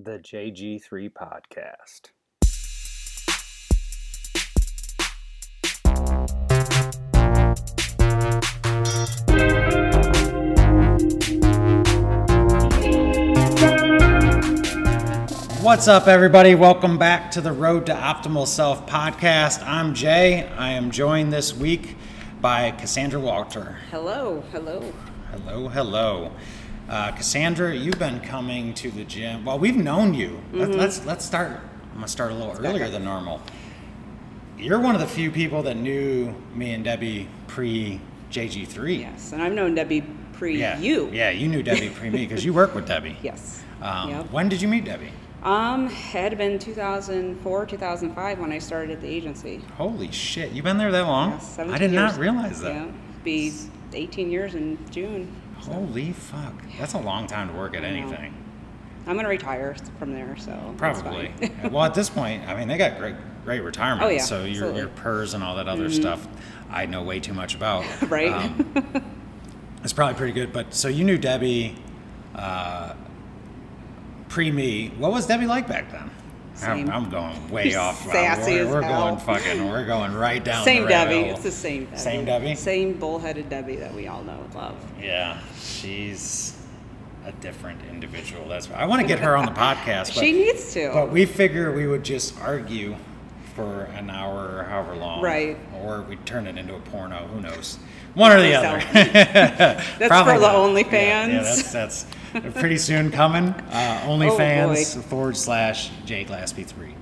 the JG3 podcast. What's up, everybody? Welcome back to the Road to Optimal Self podcast. I'm Jay. I am joined this week by Cassandra Walter. Hello, hello. Hello, hello. Uh, Cassandra, you've been coming to the gym. Well, we've known you. Let, let's let's start. I'm gonna start a little Mm-hmm. earlier than normal. You're one of the few people that knew me and Debbie pre JG3. Yes, and I've known Debbie pre Yeah. you. Yeah, you knew Debbie pre me because you work with Debbie. Yes. Um, Yep. When did you meet Debbie? Um, it had been 2004, 2005 when I started at the agency. Holy shit, you've been there that long? Yes, 17 I did not realize that. Yeah, be 18 years in June. Holy fuck, that's a long time to work at anything. I'm gonna retire from there, so Probably. well, at this point, I mean, they got great, great retirement. Oh, yeah, So your absolutely. Mm-hmm. your PERS and all that other stuff, I know way too much about. Right. Um, it's probably pretty good. But so you knew Debbie, uh, pre me. What was Debbie like back then? I'm, I'm going way off. Sassy we're, as we're hell. going fucking. We're going right down. same the Debbie. It's the same Debbie. Same Debbie? Same bullheaded Debbie that we all know and love. Yeah, she's a different individual. That's. I want to get her on the podcast. But, she needs to. But we figure we would just argue for an hour or however long. Right. Or we'd turn it into a porno. Who knows? One or the other. That's Probably for the not. OnlyFans. Yeah, yeah, that's, that's pretty soon coming. Uh, OnlyFans boy. forward slash J Glaspie 3.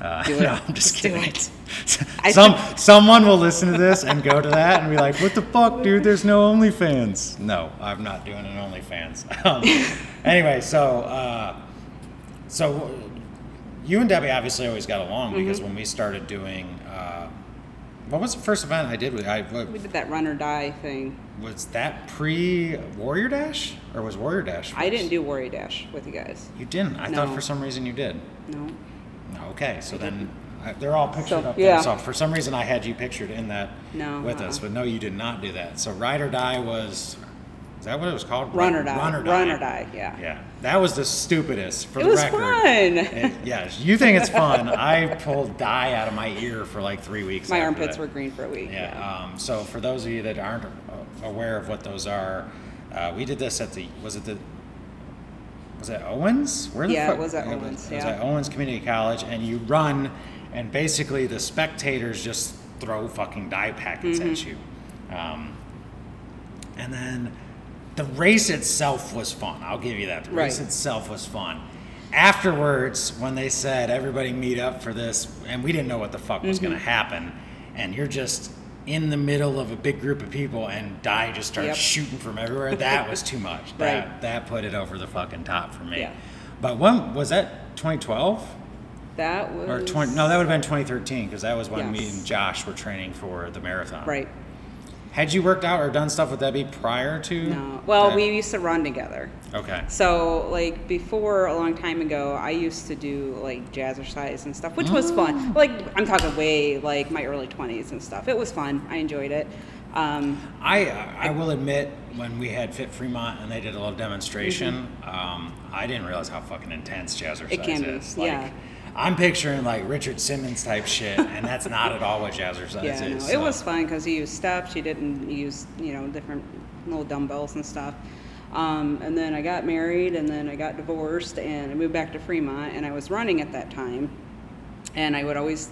Uh, no, I'm just do kidding. Some someone will listen to this and go to that and be like, "What the fuck, dude? There's no OnlyFans." No, I'm not doing an OnlyFans. Um, anyway, so uh, so you and Debbie obviously always got along Mm-hmm. because when we started doing, uh, what was the first event I did with I what, we did that run or dye thing. was that pre Warrior Dash or was Warrior Dash? I first? didn't do Warrior Dash with you guys. You didn't. I thought for some reason you did. No. No, Okay, so then I, they're all pictured So, up yeah. there. So for some reason I had you pictured in that No, with us, uh-uh. but no, you did not do that. So Ride or Die was, is that what it was called? Run Ride- or die. Run or Dye. Run or die, yeah. Yeah, that was the stupidest. For It the was record. fun. It- yes, you think it's fun. I pulled dye out of my ear for like three weeks. My armpits that. were green for a week. Yeah. Um, so for those of you that aren't uh, aware of what those are, uh, we did this at the was it the was it Owens? Where the Yeah, fuck- it was at it Owens, It was yeah. at Owens Community College, and you run, and basically the spectators just throw fucking dye packets Mm-hmm. at you, um, and then the race itself was fun. I'll give you that. The race Right. itself was fun. Afterwards, when they said everybody meet up for this, and we didn't know what the fuck was Mm-hmm. going to happen, and you're just in the middle of a big group of people, and dye just starts Yep. shooting from everywhere. That was too much. That Right. that put it over the fucking top for me. Yeah. But when was that? 2012 That was or 20? No, that would have been 2013 because that was when me and Josh were training for the marathon. right. Had you worked out or done stuff with Debbie prior to? No. Well, that? we used to run together. Okay. So, like before, a long time ago, I used to do like jazzercise and stuff, which was fun. Like I'm talking way like my early 20s and stuff. It was fun. I enjoyed it. Um, I I will admit when we had Fit Fremont and they did a little demonstration, um, I didn't realize how fucking intense jazzercise Mm-hmm. It can be, is. Like, yeah. I'm picturing like Richard Simmons type shit, and that's not at all what jazzercise yeah, no, is. it so- was fun because he used steps. He didn't use you know different little dumbbells and stuff. Um, and then I got married, and then I got divorced, and I moved back to Fremont, and I was running at that time, and I would always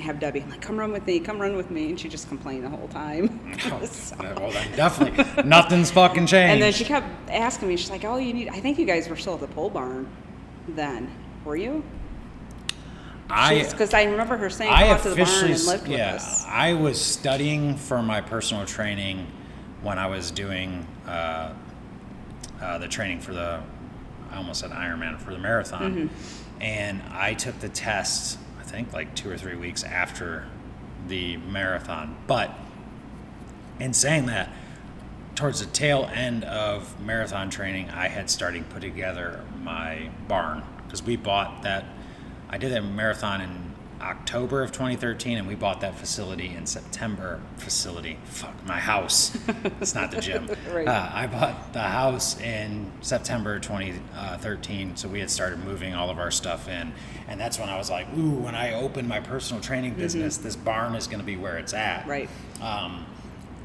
have Debbie like, "Come run with me, come run with me," and she just complained the whole time. Oh, So- well, then definitely nothing's fucking changed. And then she kept asking me, she's like, "Oh, you need." I think you guys were still at the pole barn, then, were you? I Because I remember her saying, I "Come to the barn officially, and lived yeah, with us." I was studying for my personal training when I was doing uh, uh, the training for the, I almost said Ironman for the marathon, Mm-hmm. and I took the test. I think like two or three weeks after the marathon. But in saying that, towards the tail end of marathon training, I had started putting together my barn because we bought that. I did that marathon in October of 2013, and we bought that facility in September. Facility, fuck my house. it's not the gym. Right. Uh, I bought the house in September 2013, so we had started moving all of our stuff in, and that's when I was like, "Ooh, when I open my personal training business, this barn is going to be where it's at." Mm-hmm. Right. Um,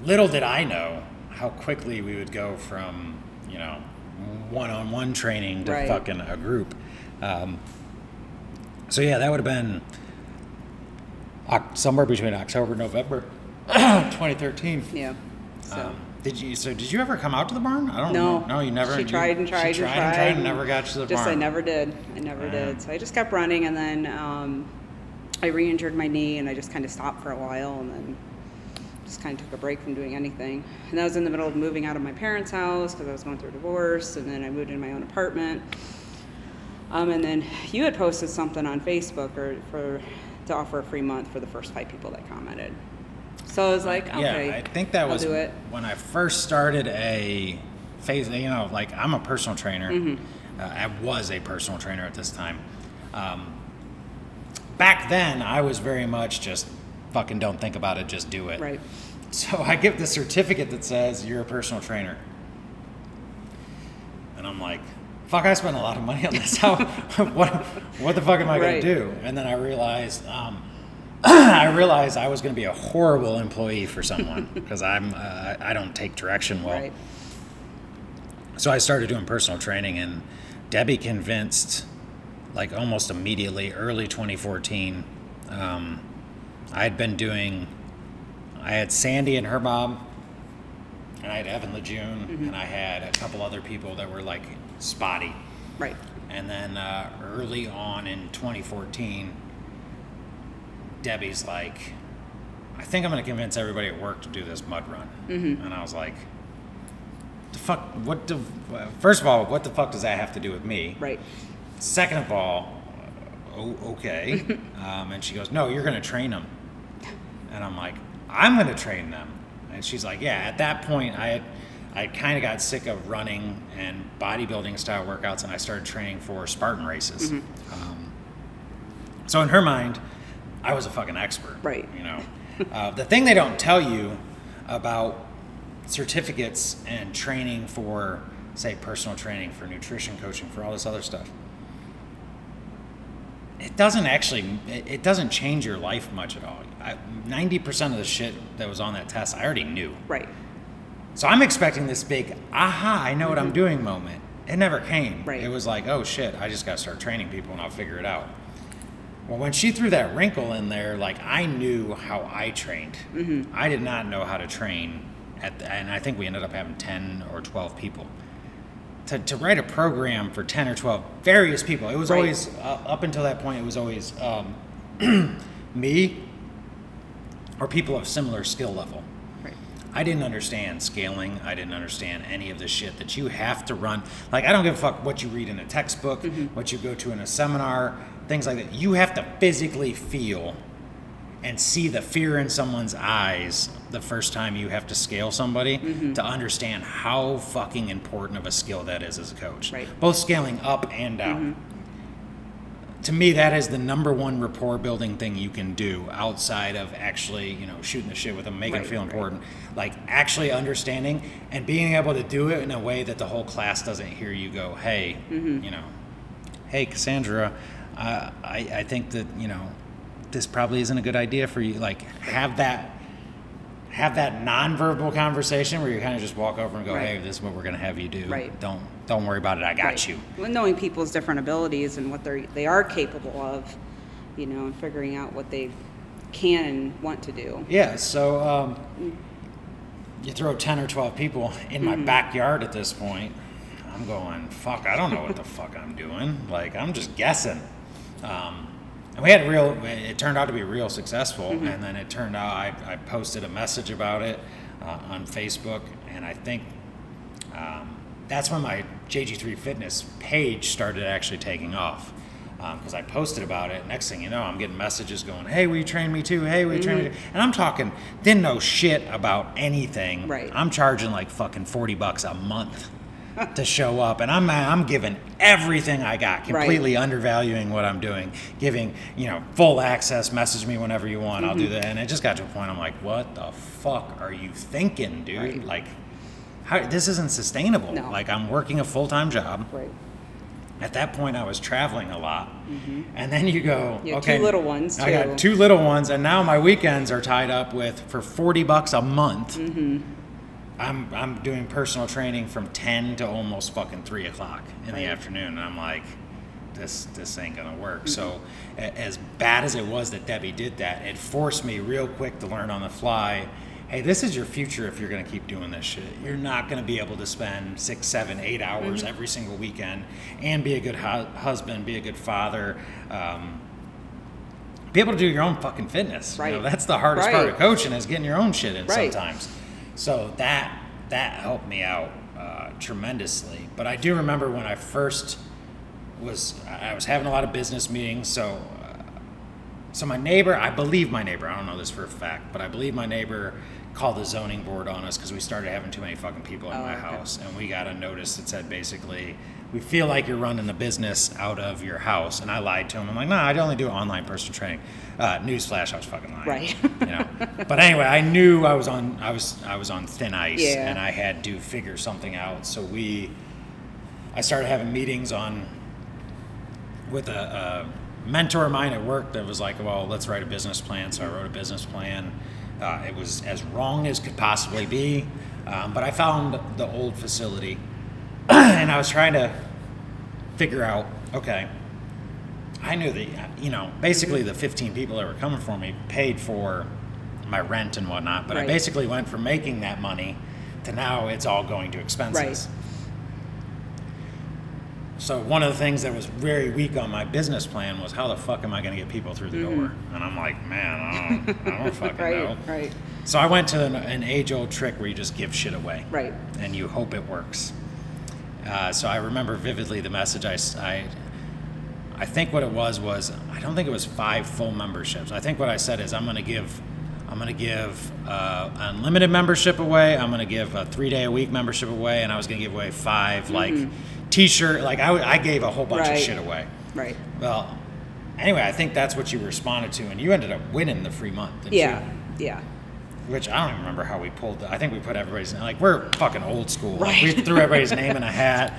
little did I know how quickly we would go from you know one-on-one training to Right. fucking a group. Um, so yeah, that would have been somewhere between October and November 2013. Yeah. So. Um, did you? So did you ever come out to the barn? I don't know. No, you never. She you- tried and tried she and tried and tried. and never got to the just barn. I never did. I never Yeah. did. So I just kept running, and then um, I re-injured my knee, and I just kind of stopped for a while, and then just kind of took a break from doing anything. And that was in the middle of moving out of my parents' house because I was going through a divorce, and then I moved into my own apartment. Um, and then you had posted something on Facebook or for to offer a free month for the first five people that commented. So I was like, okay, Yeah, I think that I'll was it. when I first started a phase. You know, like I'm a personal trainer. Mm-hmm. Uh, I was a personal trainer at this time. Um, back then, I was very much just fucking don't think about it, just do it. Right. So I give the certificate that says you're a personal trainer. And I'm like, fuck, I spent a lot of money on this. How, what, what the fuck am I Right. going to do? And then I realized, um, I realized I was going to be a horrible employee for someone because I'm, uh, I don't take direction well. Right. So I started doing personal training, and Debbie convinced, like almost immediately, early 2014. Um, I had been doing, I had Sandy and her mom, and I had Evan Lejeune, and I had a couple other people that were like spotty. Right. And then uh, early on in 2014, Debbie's like, I think I'm going to convince everybody at work to do this mud run. And I was like, the fuck, what the, first of all, what the fuck does that have to do with me? Right. Second of all, oh, okay. um, and she goes, no, you're going to train them. And I'm like, I'm going to train them. And she's like, yeah. At that point, I had, I kind of got sick of running and bodybuilding style workouts, and I started training for Spartan races. Um, so in her mind, I was a fucking expert. Right. You know, uh, the thing they don't tell you about certificates and training for, say, personal training, for nutrition coaching, for all this other stuff. It doesn't actually, it it doesn't change your life much at all. I, 90% of the shit that was on that test, I already knew. Right. So I'm expecting this big, aha, I know what I'm doing moment. It never came. Mm-hmm. Right. It was like, oh shit, I just got to start training people and I'll figure it out. Well, when she threw that wrinkle in there, like I knew how I trained. Mm-hmm. I did not know how to train, at the, and I think we ended up having 10 or 12 people. To, to write a program for 10 or 12 various people, it was Right. always, uh, up until that point, it was always um, me or people of similar skill level. I didn't understand scaling. I didn't understand any of the shit that you have to run. Like, I don't give a fuck what you read in a textbook, mm-hmm. what you go to in a seminar, things like that. You have to physically feel and see the fear in someone's eyes the first time you have to scale somebody mm-hmm. to understand how fucking important of a skill that is as a coach. Right. Both scaling up and down. Mm-hmm. To me, that is the number one rapport building thing you can do outside of actually, you know, shooting the shit with them, making Right, it feel right. important. Like actually understanding and being able to do it in a way that the whole class doesn't hear you go, hey, Mm-hmm. you know, hey, Cassandra, uh, I, I think that, you know, this probably isn't a good idea for you. Like, have that. Have that nonverbal conversation where you kind of just walk over and go, Right. "Hey, this is what we're gonna have you do. Right. Don't don't worry about it. I got Right. you." Well, knowing people's different abilities and what they're they are capable of, you know, and figuring out what they can and want to do. Yeah, so um, you throw 10 or 12 people in my backyard at this point. I'm going, fuck, I don't know what the fuck I'm doing. Like, I'm just guessing. Um, and we had real, it turned out to be real successful. And then it turned out I, I posted a message about it uh, on Facebook. And I think um, that's when my JG3 Fitness page started actually taking off. Because I posted about it. Next thing you know, I'm getting messages going, "Hey, will you train me too? Hey, will you train me?" Too? And I'm talking, didn't know shit about anything. Right. I'm charging like fucking forty bucks a month to show up, and I'm I'm giving everything I got, completely undervaluing what I'm doing, giving you know full access. Message me whenever you want. I'll Mm-hmm. do that, and it just got to a point. I'm like, what the fuck are you thinking, dude? Right. Like, how this isn't sustainable. No. Like, I'm working a full time job. Right. At that point, I was traveling a lot, and then you go, You have two okay, little ones, I got two little ones, and now my weekends are tied up with for forty bucks a month. Mm-hmm. I'm I'm doing personal training from ten to almost fucking three o'clock in the afternoon, and I'm like, this this ain't gonna work. So, a- as bad as it was that Debbie did that, it forced me real quick to learn on the fly. Hey, this is your future if you're gonna keep doing this shit. You're not gonna be able to spend six, seven, eight hours every single weekend and be a good hu- husband, be a good father. Um, be able to do your own fucking fitness. You know, Right. that's the hardest part of coaching is getting your own shit in Right. sometimes. So that that helped me out uh, tremendously. But I do remember when I first was I was having a lot of business meetings. So uh, so my neighbor, I believe my neighbor, I don't know this for a fact, but I believe my neighbor called the zoning board on us because we started having too many fucking people in Oh, my okay. house, and we got a notice that said basically. We feel like you're running the business out of your house, and I lied to him. I'm like, no, I only do online personal training. Uh, newsflash, I was fucking lying. Right. you know. But anyway, I knew I was on I was I was on thin ice Yeah. and I had to figure something out. So we I started having meetings on with a, a mentor of mine at work that was like, well, let's write a business plan. So I wrote a business plan. Uh, it was as wrong as could possibly be, um, but I found the old facility, and I was trying to figure out, okay, I knew that, you know, basically the 15 people that were coming for me paid for my rent and whatnot, but I basically went from making that money to now it's all going to expenses. Right. So one of the things that was very weak on my business plan was how the fuck am I going to get people through the door? And I'm like, man, I don't, I don't fucking Right. know. Right. So I went to an, an age-old trick where you just give shit away Right. and you hope it works. Uh, so I remember vividly the message I, I, I think what it was was I don't think it was five full memberships. I think what I said is I'm going to give, I'm going to give uh, unlimited membership away. I'm going to give a three day a week membership away, and I was going to give away 5 like t-shirt. Like I, I gave a whole bunch of Mm-hmm. Shit away. Right. Well, anyway, I think that's what you responded to, and you ended up winning the free month. didn't you? Yeah. Yeah. Which I don't even remember how we pulled that. I think we put everybody's like we're fucking old school. Like, we threw everybody's name in a hat.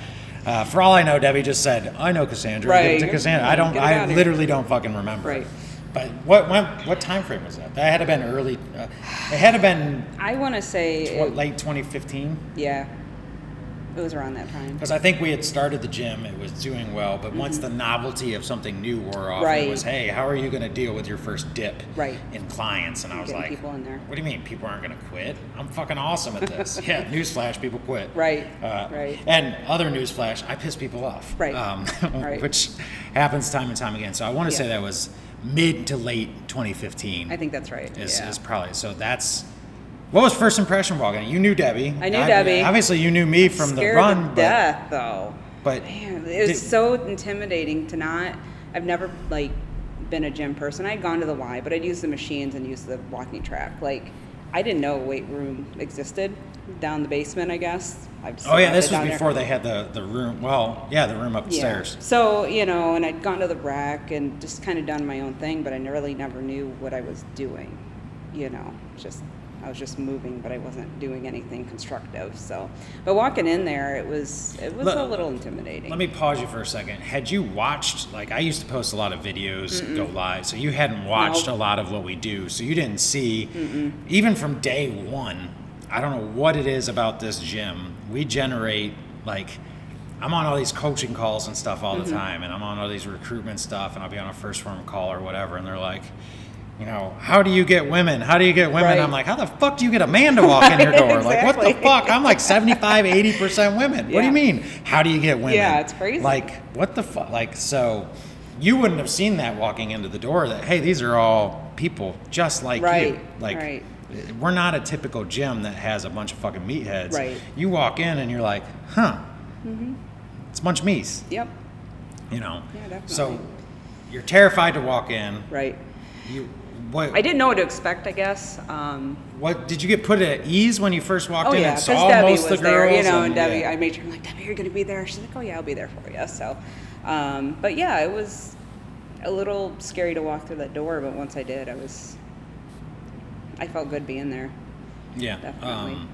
Uh, for all I know, Debbie just said, "I know Cassandra." Give it Right. to Cassandra. I don't. Get it I here. literally don't fucking remember. Right. But what when, what time frame was that? That had to been early. Uh, it had to been I want to say, what, it- late 2015. yeah, it was around that time. Because I think we had started the gym, it was doing well, but once the novelty of something new wore off, right. it Mm-hmm. Was, hey, how are you going to deal with your first dip Right. in clients? And I was like, people in there. what do you mean people aren't going to quit? I'm fucking awesome at this. yeah, newsflash, people quit. Right, Uh, right. And other newsflash, I piss people off. Right, Um, right. Which happens time and time again. So I want to say that was mid to late 2015. I think that's right. is, yeah. is probably so. That's what was first impression walking. in? You knew Debbie. I knew Debbie. Obviously, you knew me from the Scared run, to but death, though. but Man, it was did- so intimidating to not. I've never like been a gym person. I'd gone to the Y, but I'd use the machines and use the walking track. Like I didn't know a weight room existed down the basement. I guess. I've Oh yeah, this was down there. before they had the the room. Well, yeah, the room Yeah. upstairs. So you know, and I'd gone to the rack and just kind of done my own thing, but I really never knew what I was doing. You know, just I was just moving, but I wasn't doing anything constructive. So, but walking in there, it was it was Let- a little intimidating. Let me pause you for a second. Had you watched like I used to post a lot of videos go live, so you hadn't watched Nope. a lot of what we do, so you didn't see even from day one. I don't know what it is about this gym. We generate like I'm on all these coaching calls and stuff all the mm-hmm. time, and I'm on all these recruitment stuff, and I'll be on a first firm call or whatever, and they're like. You know, how do you get women? How do you get women? Right. I'm like, how the fuck do you get a man to walk in your door? Like, what the fuck? I'm like 75, 80% women. What do you mean? How do you get women? Yeah, it's crazy. Like, what the fuck? Like, so you wouldn't have seen that walking into the door that, hey, these are all people just like Right, you. Like, right. we're not a typical gym that has a bunch of fucking meatheads. Right. You walk in and you're like, huh, mm-hmm. it's a bunch of meats, Yep. you know? Yeah, definitely. So you're terrified to walk in. Right. You what I didn't know what to expect. I guess. Um, what did you get put at ease when you first walked oh in yeah, and because saw Debbie most was of the there, girls? you know, and Debbie. yeah. I made sure I'm like Debbie, you're gonna be there. She's like, oh yeah, I'll be there for you. So, um, but yeah, it was a little scary to walk through that door, but once I did, I was. I felt good being there. yeah. definitely. Um,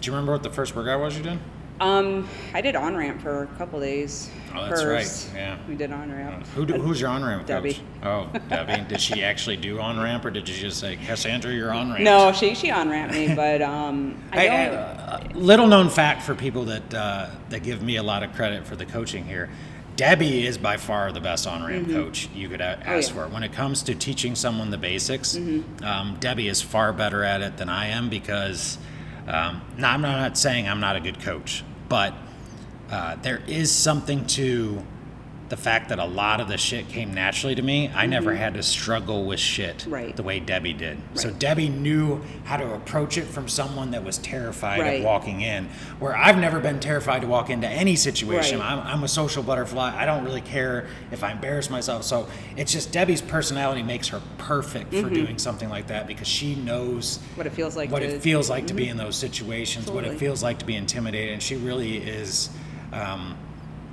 do you remember what the first workout was you did? Um, I did on ramp for a couple days. Oh, that's right, yeah. we did on ramp. Who do, who's your on ramp Debbie. coach? Oh, Debbie. did she actually do on ramp, or did you just say, Cassandra, you're on ramp? No, she she on ramped me, but um, I Hey, don't. uh, little known fact for people that uh, that give me a lot of credit for the coaching here. Debbie is by far the best on ramp coach you could ask Mm-hmm. Oh, yeah. for. When it comes to teaching someone the basics, Mm-hmm. um, Debbie is far better at it than I am because. Um, now, I'm not saying I'm not a good coach, but uh, there is something to the fact that a lot of the shit came naturally to me. I never had to struggle with shit Mm-hmm. Right. the way Debbie did. So Debbie knew how to approach it from someone that was terrified Right. of walking in, where I've never been terrified to walk into any situation. Right. I'm, I'm a social butterfly. I don't really care if I embarrass myself. So it's just Debbie's personality makes her perfect for doing something like that because she knows Mm-hmm. What it feels like what to- Mm-hmm. it feels like to be in those situations, what it feels like to be intimidated, and she really is. Um,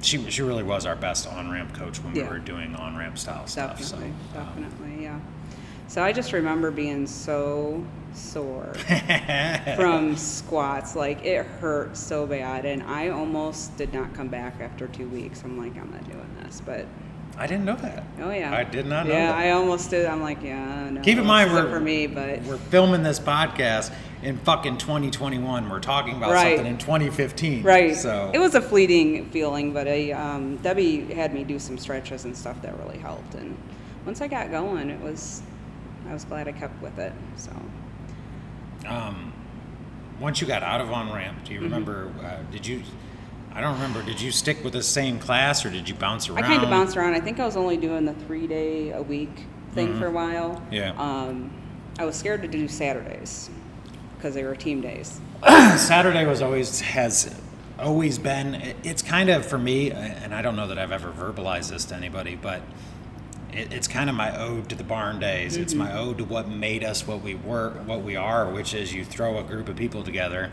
she, she really was our best on ramp coach when we were doing on ramp style stuff. So, Definitely, um, definitely, yeah. So I just remember being so sore from squats. Like it hurt so bad, and I almost did not come back after two weeks. I'm like, I'm not doing this, but I didn't know that. oh yeah, I did not know Yeah, that. I almost did. I'm like, yeah, no. Keep in mind, we're for me, but we're filming this podcast in fucking 2021. We're talking about Right. something in 2015. Right. So it was a fleeting feeling, but I, um, Debbie had me do some stretches and stuff that really helped. And once I got going, it was, I was glad I kept with it. So um, once you got out of on ramp, Mm-hmm. do you remember? Uh, did you? I don't remember. Did you stick with the same class or did you bounce around? I kind of bounced around. I think I was only doing the three day a week thing for a while. Mm-hmm. Yeah. Um, I was scared to do Saturdays because they were team days. Saturday was always has always been. It's kind of for me, and I don't know that I've ever verbalized this to anybody, but it, it's kind of my ode to the barn days. It's Mm-hmm. my ode to what made us what we were, what we are, which is you throw a group of people together,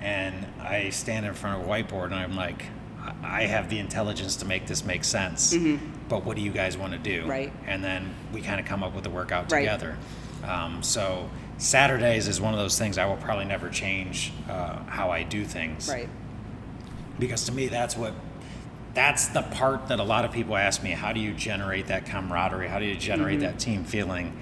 and I stand in front of a whiteboard and I'm like, I have the intelligence to make this make sense, but what do you guys want to do? Mm-hmm. Right. And then we kind of come up with a workout Right. together. Um, so Saturdays is one of those things I will probably never change uh, how I do things Right. because to me that's what that's the part that a lot of people ask me how do you generate that camaraderie how do you generate Mm-hmm. that team feeling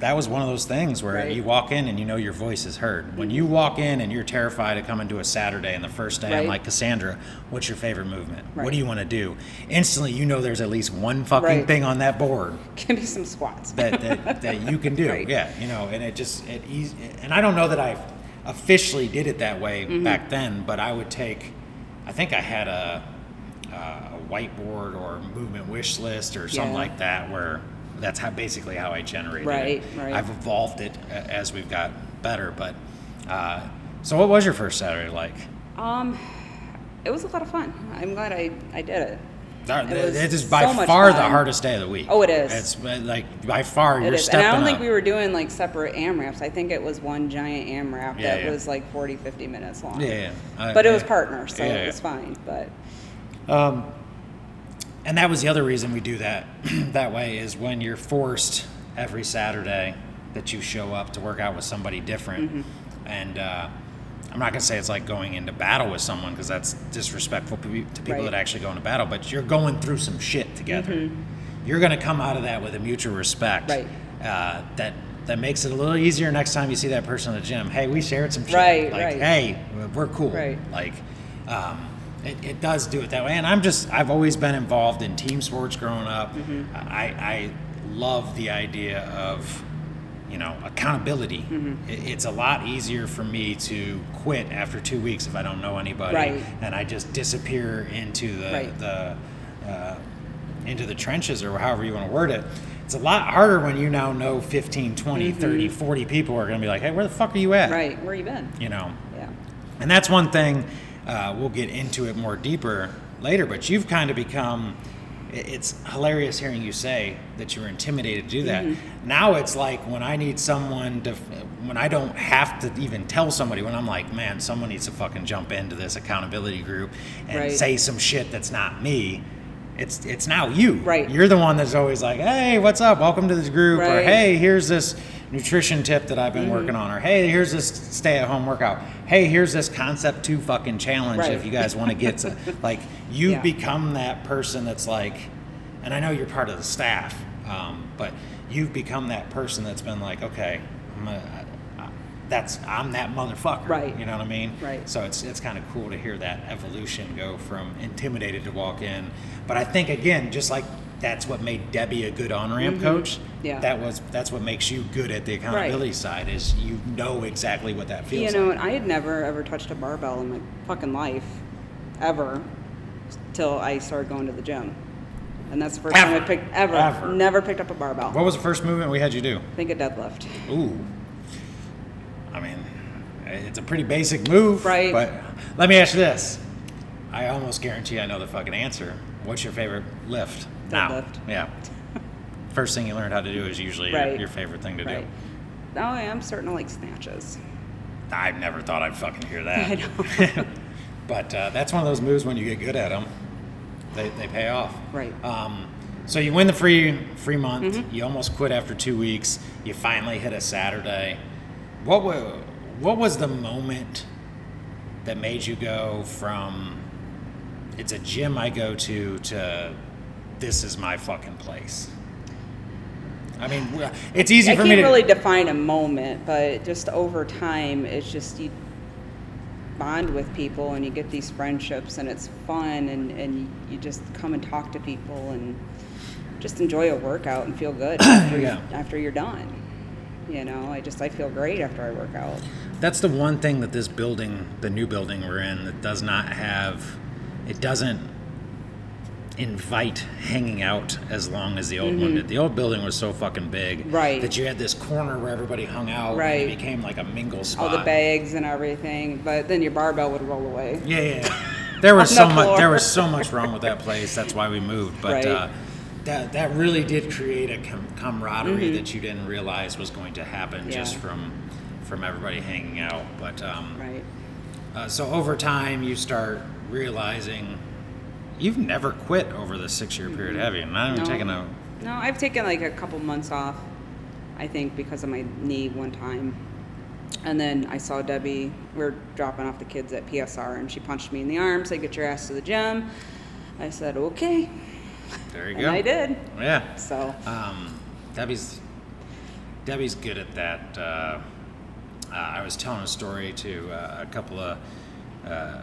that was one of those things where Right. Mm-hmm. you walk in and you know your voice is heard when you walk in and you're terrified of coming to a saturday and the first day i'm like cassandra what's your favorite movement what do you want to do instantly you know there's at least one fucking Right. thing on that board Give me some squats. that, that, that you can do. Right. Yeah, you know, and it just it easy. And I don't know that I officially did it that way Mm-hmm. back then, but I would take. I think I had a, a whiteboard or movement wish list or something Yeah. like that where that's how basically how I generated Right, it. right. I've evolved it as we've got better, but. Uh, so, what was your first Saturday like? Um, it was a lot of fun. I'm glad I, I did it. That- It was it is by so far the hardest day of the week. Oh, it is. It's uh, like by far It you're is. And I don't think up. we were doing like separate AMRAPs. I think it was one giant AMRAP Yeah, that yeah. was like 40, 50 minutes long. Yeah, yeah. Uh, But it was yeah. partner, so it was fine. But Um, and that was the other reason we do that that way is when you're forced every Saturday that you show up to work out with somebody different. Mm-hmm. And uh, I'm not going to say it's like going into battle with someone because that's disrespectful to people Right. that actually go into battle, but you're going through some shit together. You're going to come out of that with a mutual respect Right. uh, that. That makes it a little easier next time you see that person in the gym. Hey, we shared some shit. Right, like, right. hey, we're cool. Right. Like, um, it, it does do it that way. And I'm just, I've always been involved in team sports growing up. Mm-hmm. I, I love the idea of, you know, accountability. Mm-hmm. It, it's a lot easier for me to quit after two weeks if I don't know anybody, Right. and I just disappear into the Right. the uh, into the trenches or however you want to word it. It's a lot harder when you now know 15, 20, 30, 40 people are going to be like, hey, where the fuck are you at? Mm-hmm. right, where you been? You know, Yeah. and that's one thing, uh, we'll get into it more deeper later, but you've kind of become, it's hilarious hearing you say that you were intimidated to do that. Mm-hmm. Now it's like when I need someone to, when I don't have to even tell somebody, when I'm like, man, someone needs to fucking jump into this accountability group and Right. say some shit that's not me. It's it's now you. Right. You're the one that's always like, hey, what's up? Welcome to this group. Or Right. Mm-hmm. hey, here's this nutrition tip that I've been working on. Or hey, here's this stay at home workout. Hey, here's this Concept2 fucking challenge Right. if you guys want to get to like you Yeah. become that person that's like and I know you're part of the staff, um, but you've become that person that's been like, okay, I'm I, that's I'm that motherfucker. Right. You know what I mean? Right. So it's it's kind of cool to hear that evolution go from intimidated to walk in. But I think again, just like that's what made Debbie a good on ramp coach. Mm-hmm. Yeah. That was that's what makes you good at the accountability side is you know exactly what that feels like. You know, like. and I had never ever touched a barbell in my fucking life, ever, till I started going to the gym. And that's the first time I picked ever, Ever. never picked up a barbell. What was the first movement we had you do? I think a deadlift. Ooh. I mean, it's a pretty basic move. Right. But let me ask you this. I almost guarantee I know the fucking answer. What's your favorite lift? Deadlift. Yeah. First thing you learn how to do is usually your- Right. your, favorite thing to Right. Oh, I am starting to like snatches. do. I never thought I'd fucking hear that. But uh, that's one of those moves when you get good at them, they, they pay off. Right. Um, so you win the free free month. Mm-hmm. You almost quit after two weeks. You finally hit a Saturday. What was what was the moment that made you go from it's a gym I go to to this is my fucking place? I mean, it's easy I for can't me to really define a moment, but just over time, it's just you bond with people and you get these friendships and it's fun and, and you just come and talk to people and just enjoy a workout and feel good after, Yeah. you, after you're done. You know, I just I feel great after I work out. That's the one thing that this building, the new building we're in, that does not have, it doesn't invite hanging out as long as the old one did. The old building was so fucking big Mm-hmm. Right. that you had this corner where everybody hung out. And Right. it became like a mingle spot. All the bags and everything, but then your barbell would roll away. Yeah, yeah. yeah. There was so the much. There was so much wrong with that place. That's why we moved. But Right. uh, that that really did create a com- camaraderie that you didn't realize was going to happen just Mm-hmm. From from everybody hanging out. But um, Right. Uh, so over time, you start realizing you've never quit over the six-year period, have you? Not even No. taking a. No, I've taken like a couple months off, I think, because of my knee one time. And then I saw Debbie, we are dropping off the kids at PSR, and she punched me in the arm, said, Get your ass to the gym. I said, Okay. There you And go. I did. Yeah. So, Um, Debbie's Debbie's good at that. Uh, uh, I was telling a story to uh, a couple of uh,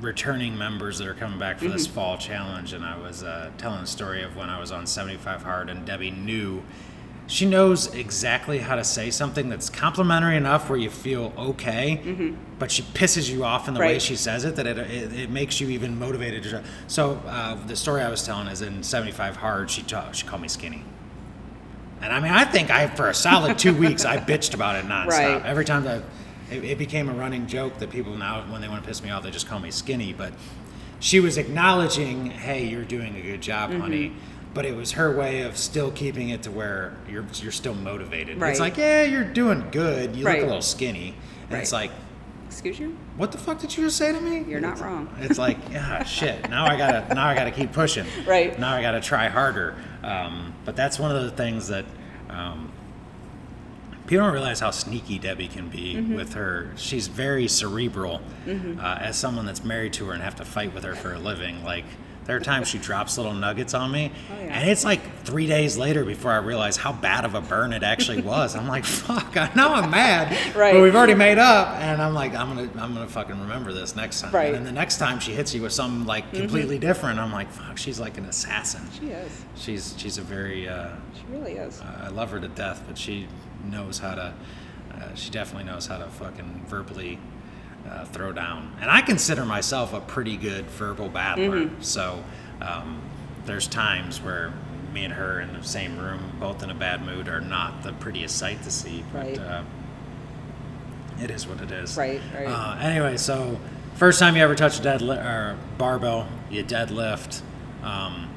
returning members that are coming back for this fall challenge, and I was uh, telling a story of when I was on 75 Hard, and Debbie knew. She knows exactly how to say something that's complimentary enough where you feel okay, but she pisses you off in the way she says it that it, it, it makes you even motivated. So uh, the story I was telling is in 75 Hard, she, ta- she called me skinny. And I mean, I think I, for a solid two weeks, I bitched about it nonstop. Right. Every time that it, it became a running joke that people now, when they want to piss me off, they just call me skinny. But she was acknowledging, hey, you're doing a good job, Mm-hmm. honey. But it was her way of still keeping it to where you're you're still motivated. Right. It's like, yeah, you're doing good. You Right. look a little skinny. And it's like, excuse you? what the fuck did you just say to me? You're not wrong. It's like, yeah, shit. Now I gotta, now I gotta keep pushing. Right. Now I gotta try harder. Um, but that's one of the things that um, people don't realize how sneaky Debbie can be Mm-hmm. with her. She's very cerebral. Uh, as someone that's married to her and have to fight with her for a living, like. There are times she drops little nuggets on me, Oh, yeah. and it's like three days later before I realize how bad of a burn it actually was. I'm like, "Fuck!" I know I'm mad, Right. but we've already made up, and I'm like, "I'm gonna, I'm gonna fucking remember this next time." Right. Mm-hmm. And then the next time she hits you with something like completely different, I'm like, "Fuck!" She's like an assassin. She is. She's she's a very uh, She really is. I love her to death, but she knows how to. Uh, she definitely knows how to fucking verbally uh, throw down. And I consider myself a pretty good verbal battler. Mm-hmm. So um, there's times where me and her in the same room, both in a bad mood, are not the prettiest sight to see. But Right. uh, it is what it is. Right, right. Uh, anyway, so first time you ever touch a deadlift or barbell, you deadlift. Um,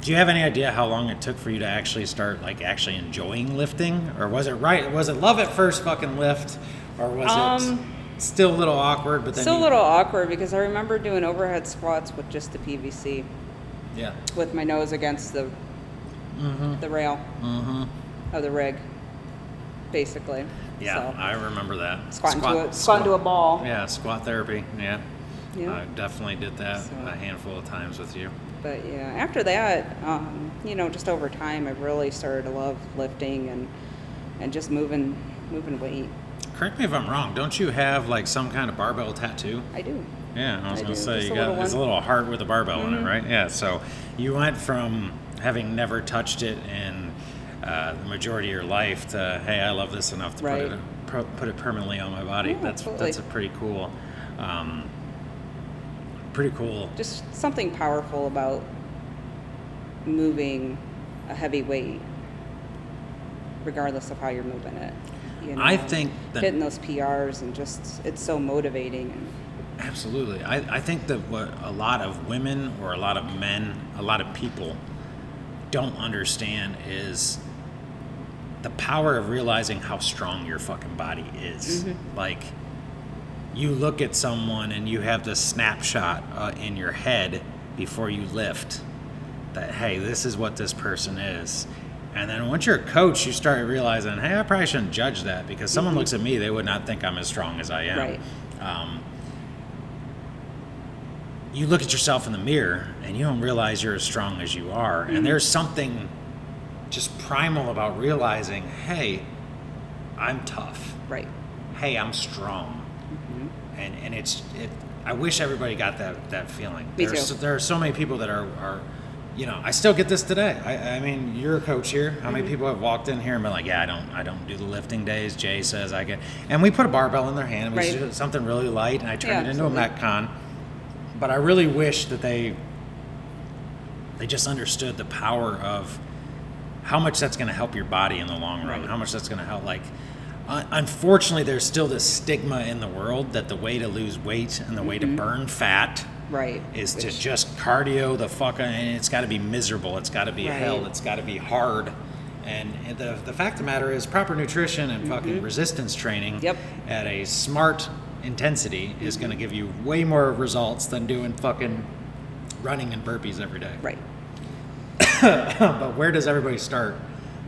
Do you have any idea how long it took for you to actually start like actually enjoying lifting, or was it right? Was it love at first fucking lift, or was Um, it still a little awkward? But then Still a little awkward because I remember doing overhead squats with just the PVC, yeah. with my nose against the Mm-hmm. the rail Mm-hmm. of the rig, basically. Yeah, So, I remember that. squat into a squat into a ball. Yeah, squat therapy. Yeah. Yeah. I definitely did that So- a handful of times with you. But yeah, after that, um, you know, just over time, I really started to love lifting and and just moving moving weight. Correct me if I'm wrong. Don't you have like some kind of barbell tattoo? I do. Yeah, I was I gonna do. say Just you a got it's a little heart with a barbell in it, Mhm. right? Yeah. So you went from having never touched it in uh, the majority of your life to hey, I love this enough to Right. put it put it permanently on my body. Yeah, that's absolutely. that's a pretty cool, um, pretty cool. Just something powerful about moving a heavy weight, regardless of how you're moving it. You know, I think that- hitting those PRs and just it's so motivating. And, Absolutely. I, I think that what a lot of women or a lot of men, a lot of people don't understand is the power of realizing how strong your fucking body is. Mm-hmm. Like, you look at someone and you have this snapshot uh, in your head before you lift that, hey, this is what this person is. And then once you're a coach, you start realizing, hey, I probably shouldn't judge that because someone looks at me, they would not think I'm as strong as I am. Right. Um, you look at yourself in the mirror and you don't realize you're as strong as you are. And there's something just primal about realizing, hey, I'm tough. right. Hey, I'm strong. And and it's it. I wish everybody got that that feeling. Me There's, too. There are so many people that are are. You know, I still get this today. I, I mean, you're a coach here. How Mm-hmm. many people have walked in here and been like, "Yeah, I don't, I don't do the lifting days." Jay says I get, and we put a barbell in their hand. and We Right. do something really light, and I turn Yeah, it into a absolutely. metcon. But I really wish that they, they just understood the power of how much that's going to help your body in the long run. Right. How much that's going to help. Like, un- unfortunately, there's still this stigma in the world that the way to lose weight and the way to burn fat Right. is to just cardio the fuck, and it's got to be miserable. It's got to be Right. hell. It's got to be hard. And the the fact of the matter is, proper nutrition and fucking resistance training Mm-hmm. Yep. at a smart intensity is going to give you way more results than doing fucking running and burpees every day. Right. but where does everybody start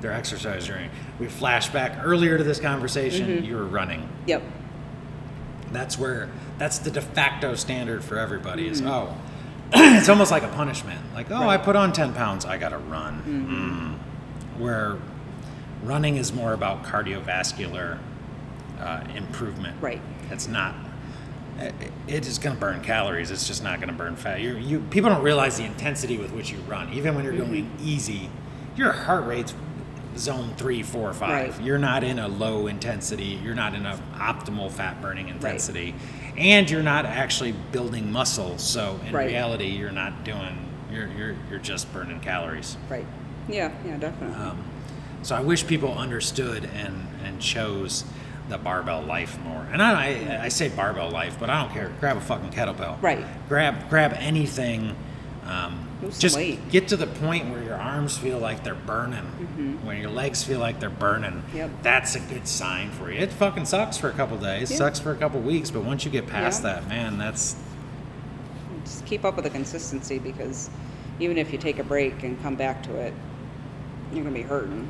their exercise journey? We flash back earlier to this conversation. Mm-hmm. You were running. Yep. That's where that's the de facto standard for everybody. Is Mm-hmm. oh, it's almost like a punishment. Like oh, I put on ten pounds, I gotta run. Mm. Where running is more about cardiovascular uh, improvement. Right. It's not. it- is going to burn calories. It's just not going to burn fat. You, you people don't realize the intensity with which you run. Even when you're going Mm-hmm. easy, your heart rate's zone three, four, five. Right. You're not in a low intensity. You're not in a optimal fat burning intensity, and you're not actually building muscle. So in Right. reality, you're not doing. You're you're you're just burning calories. Right. Yeah. Yeah. Definitely. Um, so I wish people understood and and chose the barbell life more. And I, I I say barbell life, but I don't care. Grab a fucking kettlebell. Right. Grab grab anything. Um, Lose just get to the point where your arms feel like they're burning, when your legs feel like they're burning. Mm-hmm. Yep. That's a good sign for you. It fucking sucks for a couple days, Yeah. sucks for a couple weeks, but once you get past Yeah. that, man, that's just keep up with the consistency because even if you take a break and come back to it, you're gonna be hurting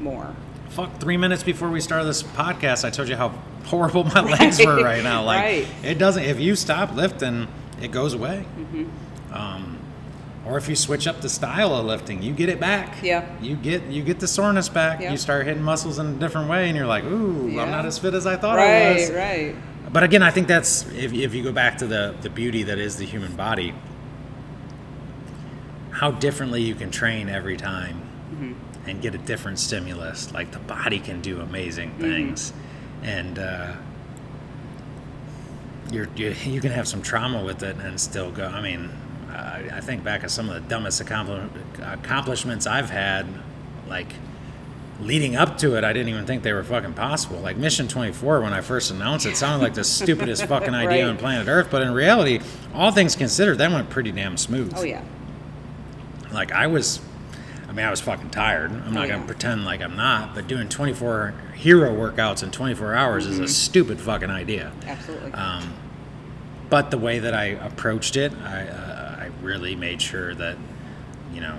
more. fuck three minutes before we started this podcast i told you how horrible my legs were Right. right now like Right. it doesn't if you stop lifting it goes away Mm-hmm. um, or if you switch up the style of lifting you get it back Yeah. you get you get the soreness back Yeah. you start hitting muscles in a different way and you're like ooh Yeah. i'm not as fit as i thought i was Right. Right. but again i think that's if, if you go back to the the beauty that is the human body how differently you can train every time and get a different stimulus like the body can do amazing things and uh, you're, you you can have some trauma with it and still go i mean I, I think back of some of the dumbest accompli- accomplishments i've had like leading up to it, I didn't even think they were fucking possible. Like Mission 24, when I first announced it, sounded like the stupidest fucking idea Right. on planet Earth. But in reality, all things considered, that went pretty damn smooth. Oh yeah. like I was. I mean, I was fucking tired. I'm not Oh, gonna yeah. pretend like I'm not, but doing 24 hero workouts in 24 hours is a stupid fucking idea. Absolutely. Um, but the way that I approached it, I, uh, I really made sure that, you know,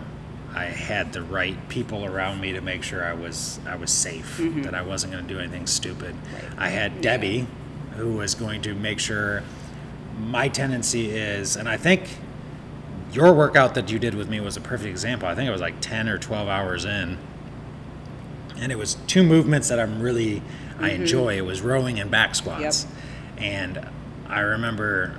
I had the right people around me to make sure I was I was safe, mm-hmm. that I wasn't going to do anything stupid. Right. I had Debbie, who was going to make sure. My tendency is, and I think your workout that you did with me was a perfect example. I think it was like 10 or 12 hours in. And it was two movements that I'm really I mm-hmm. enjoy. It was rowing and back squats. And I remember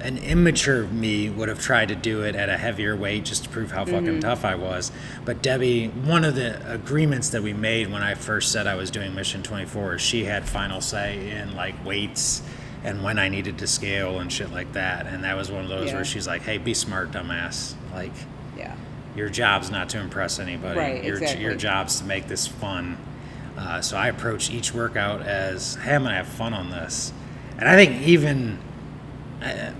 an immature me would have tried to do it at a heavier weight just to prove how fucking tough I was. But Debbie, one of the agreements that we made when I first said I was doing Mission 24 is she had final say in like weights and when I needed to scale and shit like that. And that was one of those Yeah. where she's like, "Hey, be smart, dumbass. Like yeah. your job's not to impress anybody. Right, your, exactly. your job's to make this fun. Uh, so I approach each workout as, hey, I'm gonna have fun on this. And I think even, I,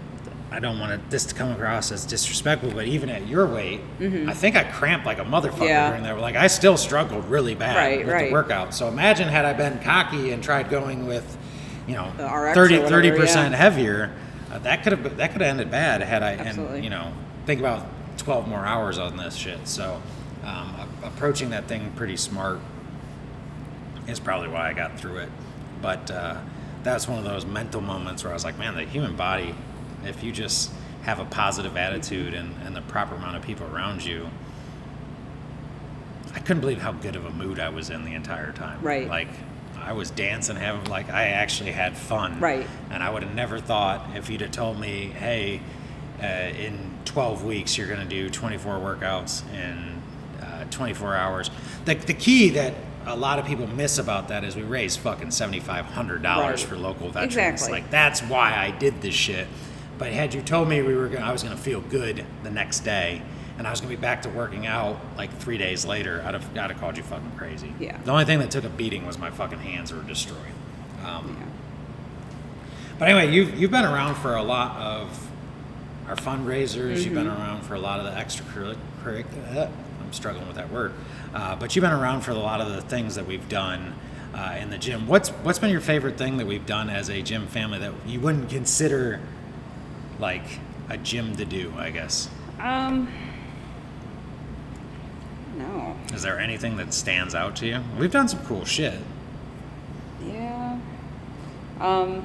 I don't want this to come across as disrespectful, but even at your weight, I think I cramped like a motherfucker Mm-hmm. Yeah. during that. Like I still struggled really bad Right, with right. the workout. So imagine had I been cocky and tried going with, you know, The RX or 30 percent yeah. heavier. Uh, that could have that could have ended bad had I and Absolutely. you know think about 12 more hours on this shit. So um, approaching that thing pretty smart is probably why I got through it. But uh, that's one of those mental moments where I was like, man, the human body, if you just have a positive attitude and, and the proper amount of people around you, I couldn't believe how good of a mood I was in the entire time. Right. Like, I was dancing, having like I actually had fun. Right. And I would have never thought if you'd have told me, hey, uh, in 12 weeks you're going to do 24 workouts in uh, 24 hours. The, the key that a lot of people miss about that is we raised fucking $7,500 Right. for local veterans. Exactly. Like that's why I did this shit. But had you told me we were gonna, I was going to feel good the next day. And I was gonna be back to working out like three days later. I'd have, I'd have called you fucking crazy. Yeah. The only thing that took a beating was my fucking hands were destroyed. Um, Yeah. but anyway, you've you've been around for a lot of our fundraisers. You've been around for a lot of the extracurricular. I'm struggling with that word, uh, but you've been around for a lot of the things that we've done uh, in the gym. What's what's been your favorite thing that we've done as a gym family that you wouldn't consider like a gym to do? I guess. Um. No. Is there anything that stands out to you? We've done some cool shit. Yeah. Um.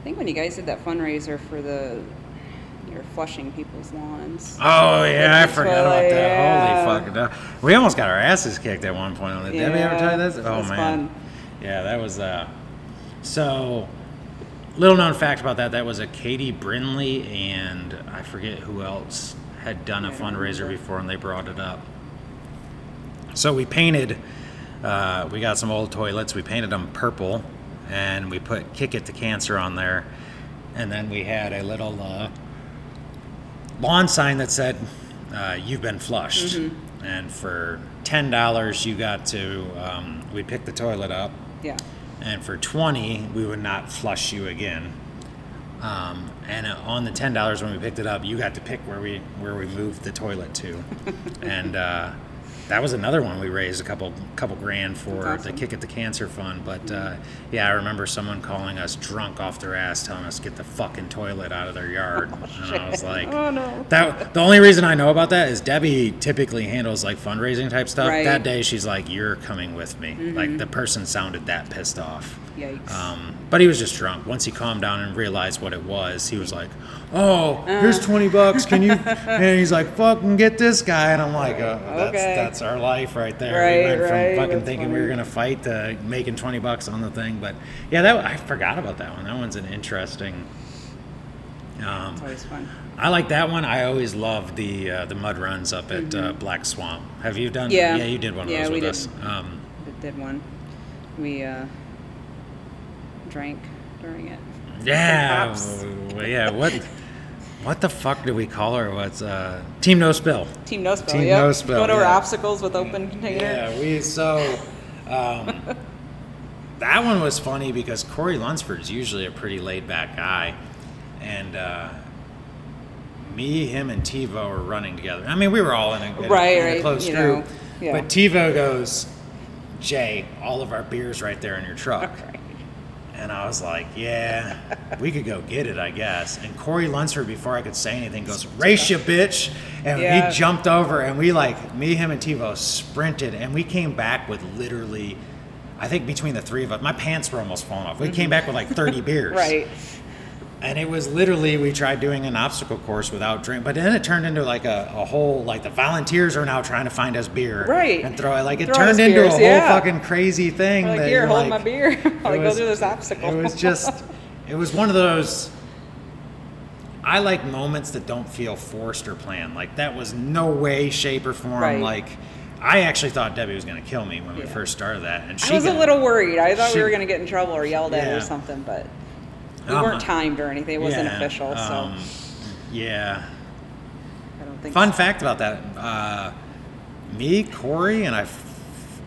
I think when you guys did that fundraiser for the, you're flushing people's lawns. Oh yeah, I forgot about that. yeah. Holy fucking! hell. We almost got our asses kicked at one point on it. Did we ever tell you this? it Oh was man, fun. yeah, that was uh. So, little known fact about that: that was a Katie Brinley and I forget who else had done a fundraiser before, and they brought it up. So we painted. Uh, we got some old toilets. We painted them purple, and we put "Kick It to Cancer" on there, and then we had a little. Uh, lawn sign that said uh, "You've been flushed," and for ten dollars you got to um, we picked the toilet up, Yeah. And for twenty we would not flush you again. Um, and uh, on the ten dollars when we picked it up, you got to pick where we where we moved the toilet to, and uh, that was another one we raised a couple couple grand for That's the. Kick at the Cancer Fund. But uh, yeah, I remember someone calling us drunk off their ass, telling us get the fucking toilet out of their yard, and I was like, Oh no. that the only reason I know about that is Debbie typically handles like fundraising type stuff. Right. That day she's like, "You're coming with me." Like the person sounded that pissed off. Yikes. Um, but he was just drunk. Once he calmed down and realized what it was, he was like, "Oh, here's twenty bucks. Can you?" and he's like, "Fucking get this guy." And I'm like, uh, "That's Okay. that's our life right there." Right, we went from right, fucking that's thinking we were gonna fight to making twenty bucks on the thing. But yeah, that I forgot about that one. That one's an interesting. Um, It's always fun. I like that one. I always loved the uh, the mud runs up at uh, Black Swamp. Have you done? Mm-hmm. Yeah. yeah, you did one of Yeah, those we with did. us. Um, Did- one. We uh, drank during it. yeah, yeah. What what the fuck do we call her? What's uh, Team No Spill? Team No Spill. Team yep. No Spill, Going over yeah. obstacles with open container. Yeah, we so um, that one was funny because Corey Lunsford is usually a pretty laid back guy, and uh, me, him, and TiVo were running together. I mean, we were all in a, in a- Right, in a right, close you group. know, yeah. But TiVo goes, Jay, all of our beers right there in your truck. Right. And I was like, yeah, we could go get it, I guess. And Corey Lunsford, before I could say anything, goes, race you, bitch. And Yeah. he jumped over, and we, like, me, him, and TiVo sprinted. And we came back with literally, I think between the three of us, my pants were almost falling off. We came back with like 30 beers. Mm-hmm. Right. And it was literally, we tried doing an obstacle course without drink. But then it turned into like a, a whole, like the volunteers are now trying to find us beer. Right. And throw it. Like it Throw turned into beers, a whole yeah. fucking crazy thing. Like, that here, hold like- my beer I go through this obstacle. It was just, it was one of those. I like moments that don't feel forced or planned. Like that was no way, shape, or form. Right. Like I actually thought Debbie was going to kill me when we Yeah. first started that, and she I was a little worried. I thought she- we were going to get in trouble or yelled at Yeah. or something, but we weren't timed or anything. It wasn't yeah, official, so um, yeah. I don't think. Fun fact about that: uh, me, Corey, and I f-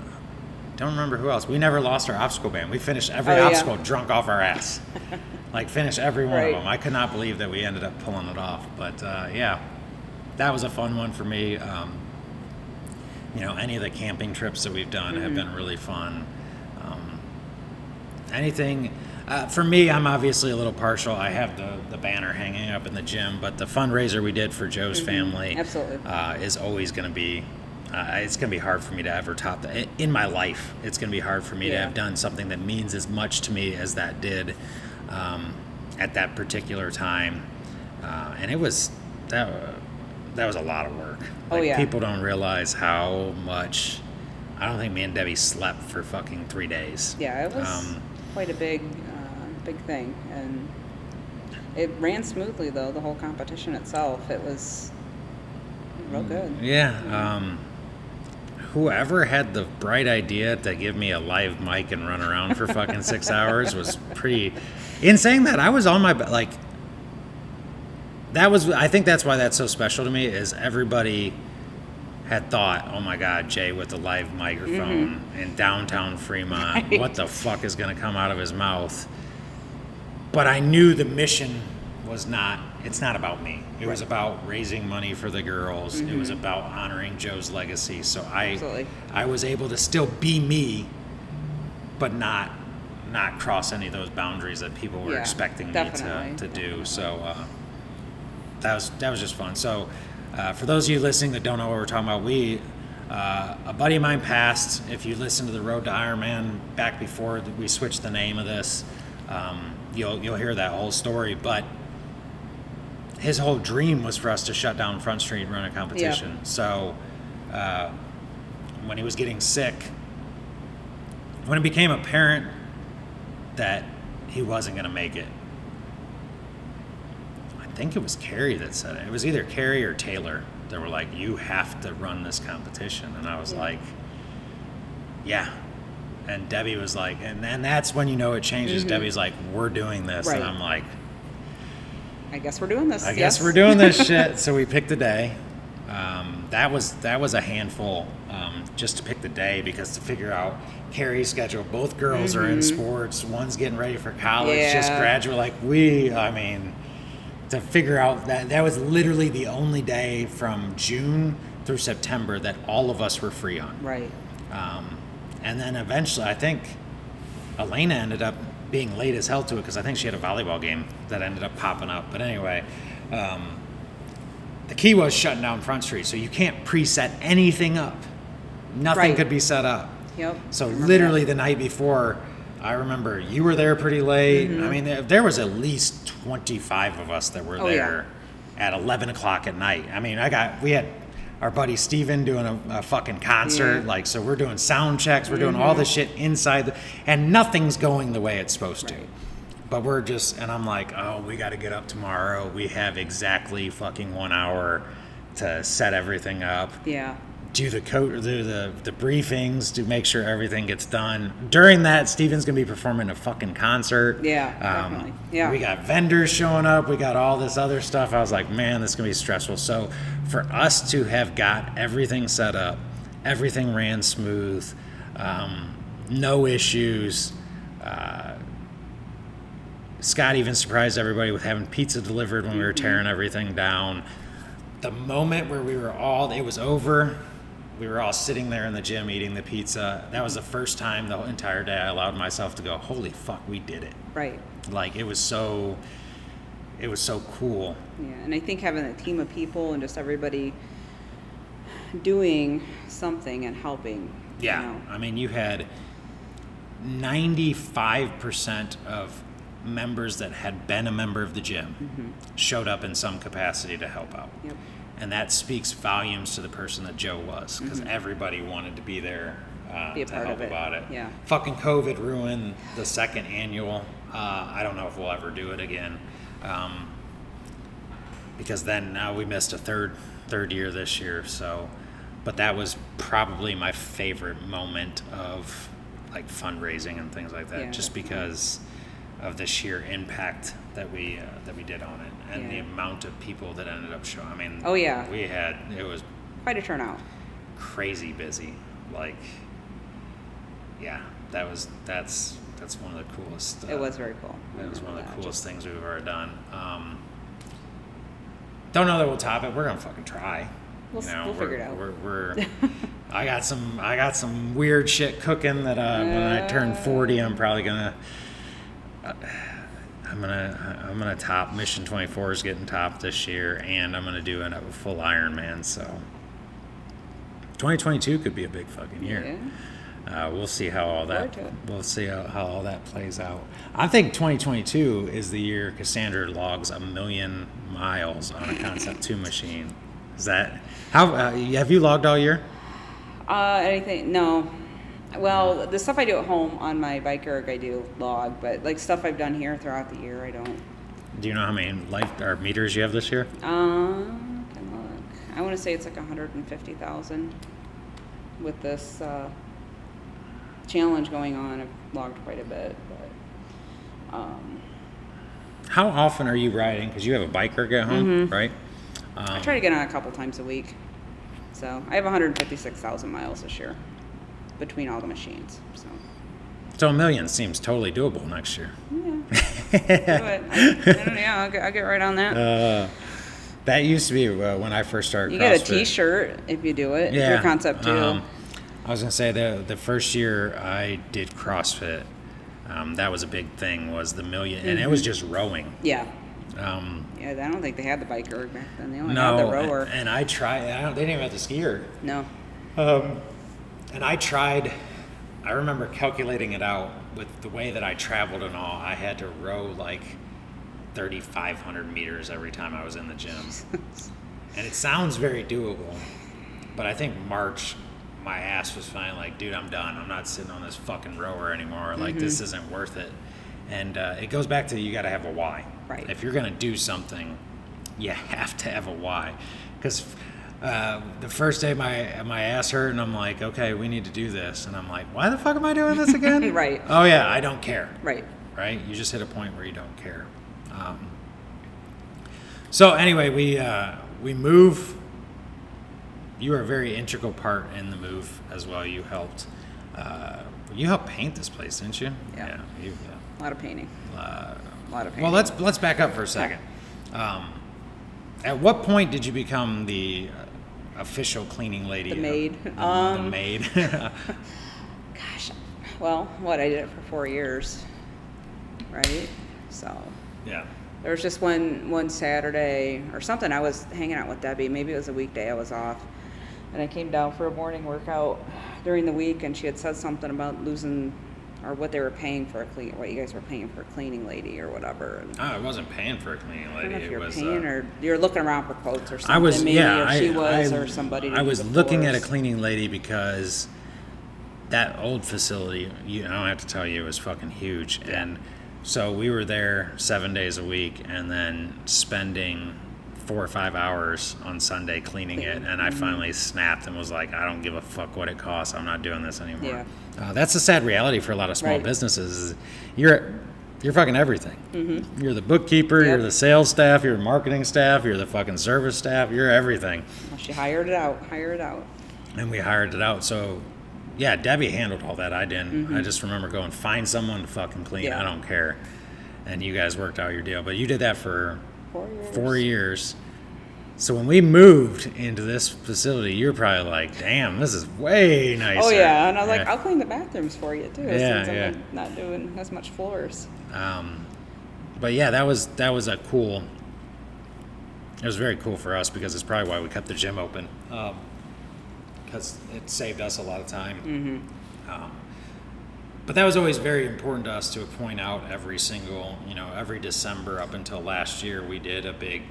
don't remember who else. We never lost our obstacle band. We finished every Oh, yeah. obstacle drunk off our ass. like finished every one Right. of them. I could not believe that we ended up pulling it off. But uh, yeah, that was a fun one for me. Um, you know, any of the camping trips that we've done have Mm-hmm. been really fun. Um, anything uh, for me i'm obviously a little partial i have the, the banner hanging up in the gym but the fundraiser we did for joe's family Mm-hmm. Absolutely. uh, is always going to be uh, it's going to be hard for me to ever top that in my life it's going to be hard for me to have done something that means as much to me as that did um, at that particular time uh, and it was that that was a lot of work Oh, Like, yeah. people don't realize how much i don't think me and debbie slept for fucking three days Yeah, it was Um, quite a big, big thing, and it ran smoothly though. The whole competition itself, it was real Mm. good. Yeah. Um, whoever had the bright idea to give me a live mic and run around for fucking six hours was pretty. In saying that, I was on my like. That was. I think that's why that's so special to me. Is everybody had thought, oh my God, Jay with the live microphone in downtown Fremont. Right. What the fuck is going to come out of his mouth? But I knew the mission was not, it's not about me. It was about raising money for the girls. It was about honoring Joe's legacy. So I, Absolutely. I was able to still be me, but not, not cross any of those boundaries that people were Yeah, expecting me to, to do. So, uh, that was that was just fun. So, uh, for those of you listening that don't know what we're talking about, we uh, a buddy of mine passed. If you listen to the Road to Ironman back before we switched the name of this, um, you'll you'll hear that whole story. But his whole dream was for us to shut down Front Street and run a competition. So, uh, when he was getting sick, when it became apparent that he wasn't going to make it, I think it was Carrie that said it. It was either Carrie or Taylor that were like, "You have to run this competition," and I was Yeah. like, "Yeah." And Debbie was like, and then that's when you know it changes. Debbie's like, "We're doing this," and I'm like, I guess we're doing this. I guess yes. we're doing this shit. So we picked a day. Um, that was that was a handful um, just to pick the day because to figure out Carrie's schedule. Both girls are in sports. One's getting ready for college. Just graduate. Like we, I mean, to figure out that that was literally the only day from June through September that all of us were free on. Right. Um, and then eventually, I think Elena ended up being late as hell to it because I think she had a volleyball game that ended up popping up. But anyway, um, the key was shutting down Front Street, so you can't preset anything up. Nothing Right. could be set up. Yep. So literally that. the night before, I remember you were there pretty late. Mm-hmm. I mean, there, there was at least twenty five of us that were Oh, yeah. there at eleven o'clock at night. I mean, I got we had our buddy Steven doing a, a fucking concert. Yeah. Mm-hmm. Like, so we're doing sound checks. We're doing all this shit inside, the, and nothing's going the way it's supposed to. But we're just, and I'm like, oh, we got to get up tomorrow. We have exactly fucking one hour to set everything up Yeah. do the co- do the the briefings to make sure everything gets done. During that, Steven's gonna be performing a fucking concert. Yeah, definitely. Yeah. We got vendors showing up. We got all this other stuff. I was like, man, this is gonna be stressful. So for us to have got everything set up, everything ran smooth, um, no issues. Uh, Scott even surprised everybody with having pizza delivered when we were tearing everything down. The moment where we were all, it was over. We were all sitting there in the gym eating the pizza. That was the first time the entire day I allowed myself to go, "Holy fuck, we did it!" Right. Like it was so, it was so cool. Yeah, and I think having a team of people and just everybody doing something and helping. Yeah, You know? I mean, you had 95% of members that had been a member of the gym showed up in some capacity to help out. Yep. And that speaks volumes to the person that Joe was because everybody wanted to be there uh, Mm-hmm. Be to help it, about it. yeah. Fucking COVID ruined the second annual. Uh, I don't know if we'll ever do it again. Um, because then now we missed a third third year this year so but that was probably my favorite moment of like fundraising and things like that Yeah, just because of the sheer impact that we uh, that we did on it and the amount of people that ended up showing i mean Oh, yeah. we had it was Quite a turnout. crazy busy like yeah that was that's that's one of the coolest uh, It was very cool. It was one of the that. coolest things we've ever done. Um, don't know that we'll top it. We're gonna fucking try. We'll You know, we'll figure it out. We're, we're I got some I got some weird shit cooking that uh, when I turn forty, I'm probably gonna. uh, I'm gonna I'm gonna top Mission 24 is getting topped this year, and I'm gonna do a full Ironman. So 2022 could be a big fucking year. Yeah. Uh, we'll see how all that Forward to it. we'll see how, how all that plays out. I think 2022 is the year Cassandra logs a million miles on a Concept2 machine. Is that how uh, have you logged all year? Uh, anything? No. Well, the stuff I do at home on my bike erg, I do log, but like stuff I've done here throughout the year, I don't. Do you know how many life or meters you have this year? Um, look. I want to say it's like 150,000 with this uh, challenge going on. I've logged quite a bit, but um, How often are you riding? Because you have a bike erg at home, right? Mm-hmm. I Um, try to get on a couple times a week. So I have 156,000 miles this year between all the machines. So so a million seems totally doable next year. yeah, do it. I, I don't know, yeah, I'll get, I'll get right on that. Uh, that used to be uh, when I first started. you get a CrossFit. T-shirt if you do it. Yeah, your Concept2. um, I was gonna say the the first year I did CrossFit, um, that was a big thing. Was the million, and it was just rowing. yeah, Um, yeah. I don't think they had the bike erg back then. They only no, had the rower. and, and I tried. I don't, they didn't even have the skier. no. Um, and I tried. I remember calculating it out with the way that I traveled and all. I had to row like 3,500 meters every time I was in the gym. And it sounds very doable, but I think March, my ass was finally like, dude, I'm done. I'm not sitting on this fucking rower anymore. Like, Mm-hmm. this isn't worth it. And uh, it goes back to you got to have a why. Right. If you're going to do something, you have to have a why. Because uh, the first day my my ass hurt, and I'm like, okay, we need to do this. And I'm like, why the fuck am I doing this again? Right. Oh, yeah, I don't care Right. right? You just hit a point where you don't care. Um, so anyway, we uh, we move. You were a very integral part in the move as well. You helped. Uh, you helped paint this place, didn't you? Yeah. you, A lot of painting. uh, A lot of painting. well, let's let's back up for a second. Um, at what point did you become the uh, official cleaning lady? The maid. The, the Um, maid. Gosh. Well, what I did it for four years, right? So yeah. there was just one one Saturday or something. I was hanging out with Debbie. Maybe it was a weekday. I was off, and I came down for a morning workout during the week, and she had said something about losing or what they were paying for a clean, what you guys were paying for a cleaning lady or whatever. And Oh, I wasn't paying for a cleaning I lady. don't know if you're was. paying uh, or you're looking around for quotes or something. I was, maybe, yeah, or she I, was, I, or somebody. I was looking at a cleaning lady because that old facility, you, I don't have to tell you, it was fucking huge. And so we were there seven days a week and then spending four or five hours on Sunday cleaning it. And I finally snapped and was like, I don't give a fuck what it costs. I'm not doing this anymore. Yeah. Uh, that's a sad reality for a lot of small Right. businesses. Is you're you're fucking everything. Mm-hmm. You're the bookkeeper. You're the sales staff. You're the marketing staff. You're the fucking service staff. You're everything. Well, she hired it out. Hire it out. And we hired it out. So, yeah, Debbie handled all that. I didn't. I just remember going, find someone to fucking clean. Mm-hmm. Yeah. I don't care. and you guys worked out your deal. But you did that for Four years. four years. So when we moved into this facility, you're probably like, "Damn, this is way nicer." Oh yeah, and I was like, I'll clean the bathrooms for you too, Yeah, since I'm yeah. not doing as much floors. Um, but yeah, that was that was a cool. It was very cool for us because it's probably why we kept the gym open, because it saved us a lot of time. Mm-hmm. Um, but that was always very important to us to point out every single, you know, every December up until last year, we did a big.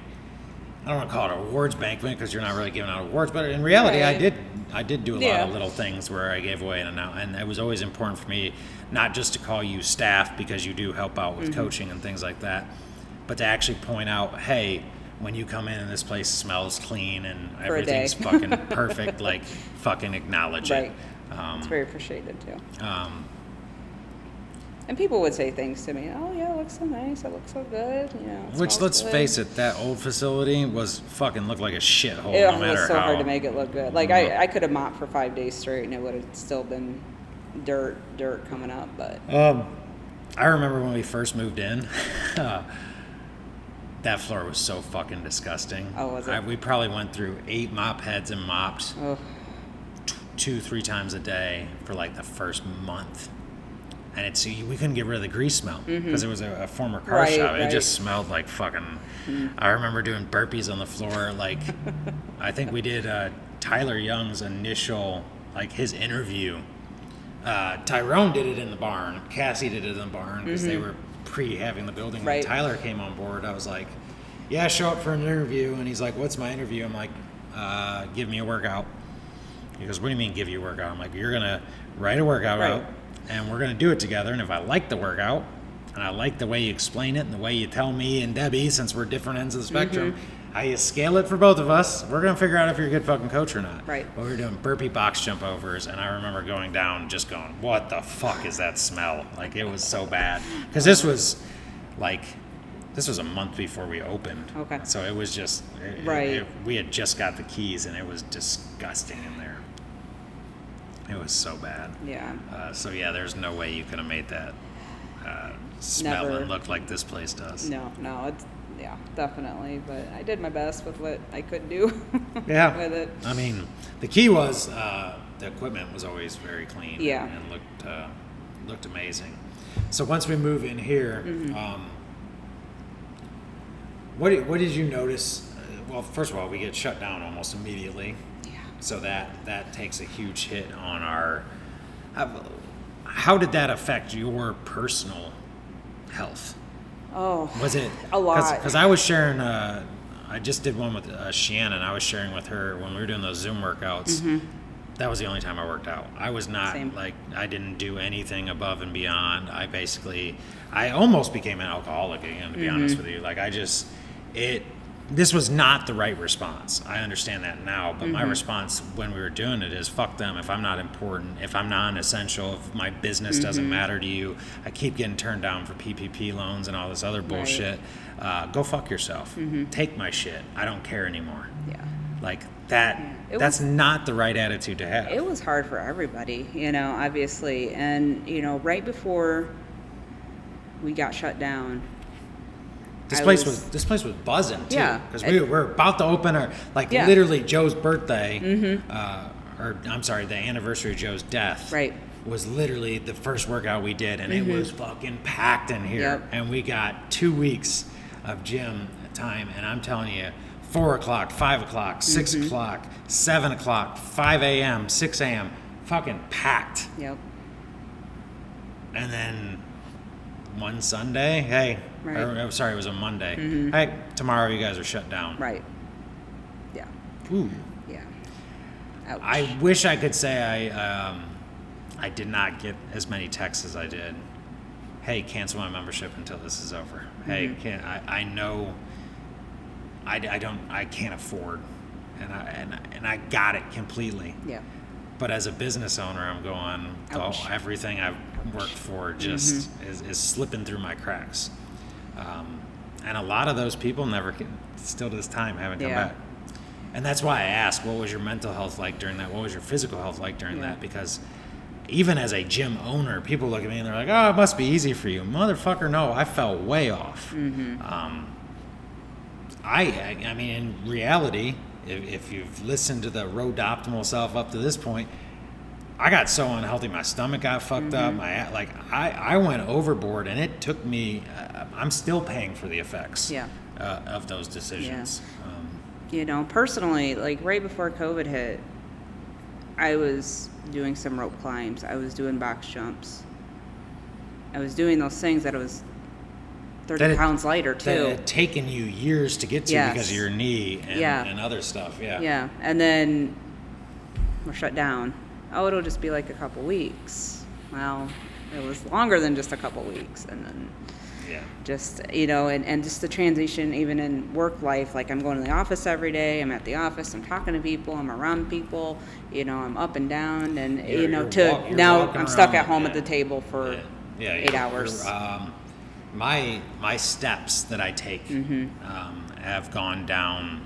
I don't want to call it an awards banquet because you're not really giving out awards, but in reality, I did. I did do a lot of little things where I gave away and out, and it was always important for me not just to call you staff because you do help out with coaching and things like that, but to actually point out, hey, when you come in and this place smells clean and For everything's fucking perfect, like fucking acknowledge Right. it. Um, It's very appreciated too. um, And people would say things to me. Oh yeah, it looks so nice. It looks so good. You know. which, let's good." face it, that old facility was fucking looked like a shithole. It no was so how. hard to make it look good. Like I, I could have mopped for five days straight, and it would have still been dirt, dirt coming up. But Um, I remember when we first moved in. that floor was so fucking disgusting. Oh, was it? I, we probably went through eight mop heads and mopped two, three times a day for like the first month. And it's we couldn't get rid of the grease smell because it was a, a former car Mm-hmm. Right, shop. It right. just smelled like fucking. I remember doing burpees on the floor. Like, I think we did uh, Tyler Young's initial, like his interview. Uh, Tyrone did it in the barn. Cassie did it in the barn because they were pre having the building. When Mm-hmm. Tyler came on board, I was like, "Yeah, show up for an interview." And he's like, "What's my interview?" I'm like, uh, "Give me a workout." He goes, "What do you mean give you a workout?" I'm like, "You're gonna write a workout Right. out, and we're gonna do it together. And if I like the workout, and I like the way you explain it, and the way you tell me and Debbie, since we're different ends of the spectrum, Mm-hmm. how you scale it for both of us, we're gonna figure out if you're a good fucking coach or not." Right. But we were doing burpee box jump overs, and I remember going down, just going, "What the fuck is that smell?" Like it was so bad because this was like. This was a month before we opened. Okay. So it was just, it- Right. it- we had just got the keys and it was disgusting in there. It was so bad. yeah. Uh, so yeah, there's no way you could have made that uh, smell Never. and look like this place does. No, no, it's yeah, definitely. But I did my best with what I could do. Yeah. with it. I mean, the key was uh, the equipment was always very clean. Yeah. And looked uh, looked amazing. So once we move in here, Mm-hmm. um, what did, what did you notice? Uh, well, first of all, we get shut down almost immediately. So that that takes a huge hit on our. How, how did that affect your personal health? Oh, Was it A lot. Because I was sharing. Uh, I just did one with uh, Shannon. I was sharing with her when we were doing those Zoom workouts. That was the only time I worked out. I was not Mm-hmm. Same. like I didn't do anything above and beyond. I basically, I almost became an alcoholic again. To be honest Mm-hmm. with you, like I just it. This was not the right response. I understand that now, but Mm-hmm. my response when we were doing it is fuck them. If I'm not important, if I'm non-essential, if my business doesn't Mm-hmm. matter to you, I keep getting turned down for PPP loans and all this other bullshit. Uh, go fuck yourself. Mm-hmm. Take my shit. I don't care anymore. yeah. Like that. It that's was- not the right attitude to have. It was hard for everybody, you know, obviously. And, you know, right before we got shut down, This I place was- was, this place was buzzing too. Yeah. because we were about to open our like Yeah. Mm-hmm. literally Joe's birthday, uh, or I'm sorry, the anniversary of Joe's death. Right. Mm-hmm. Was literally the first workout we did, and it was fucking packed in here. Yep. And we got two weeks of gym time, and I'm telling you, four o'clock, five o'clock, 6 Mm-hmm. o'clock, seven o'clock, five a.m., six a.m., fucking packed. yep. And then one Sunday, hey, Right. or, oh, sorry, it was a Monday. Mhm. Hey, tomorrow you guys are shut down. Right. Yeah. Ooh. Yeah. Ouch. I wish I could say I um, I did not get as many texts as I did. Hey, cancel my membership until this is over. Hey, Mm-hmm. can't I, I know I, I don't I can't afford and I and, and I got it completely. yeah. But as a business owner, I'm going, oh, Ouch. Mm-hmm. everything I've worked for just is, is slipping through my cracks. Um, and a lot of those people never, can, still to this time, haven't come Yeah. back. And that's why I ask, what was your mental health like during that? What was your physical health like during Yeah. that? Because even as a gym owner, people look at me and they're like, "Oh, it must be easy for you, motherfucker." No, I felt way off. Um, I, I, I mean, in reality, if, if you've listened to the Road to Optimal Self up to this point, I got so unhealthy. My stomach got fucked up. My like, I, I went overboard, and it took me. Uh, I'm still paying for the effects. Yeah. Uh, of those decisions. Um, you know, personally, like right before COVID hit, I was doing some rope climbs. I was doing box jumps. I was doing those things that I was 30 That it- pounds lighter that too. had taken you years to get to Yes. because of your knee and, Yeah. and other stuff. Yeah. Yeah, and then we're shut down. Oh, it'll just be like a couple weeks. Well, it was longer than just a couple weeks, and then Yeah. just you know, and, and just the transition even in work life. Like I'm going to the office every day. I'm at the office. I'm talking to people. I'm around people. You know, I'm up and down, and You're- you know, to walk- now I'm stuck at home yeah. at the table for Yeah. Yeah, eight hours. um, my my steps that I take Mm-hmm. um, have gone down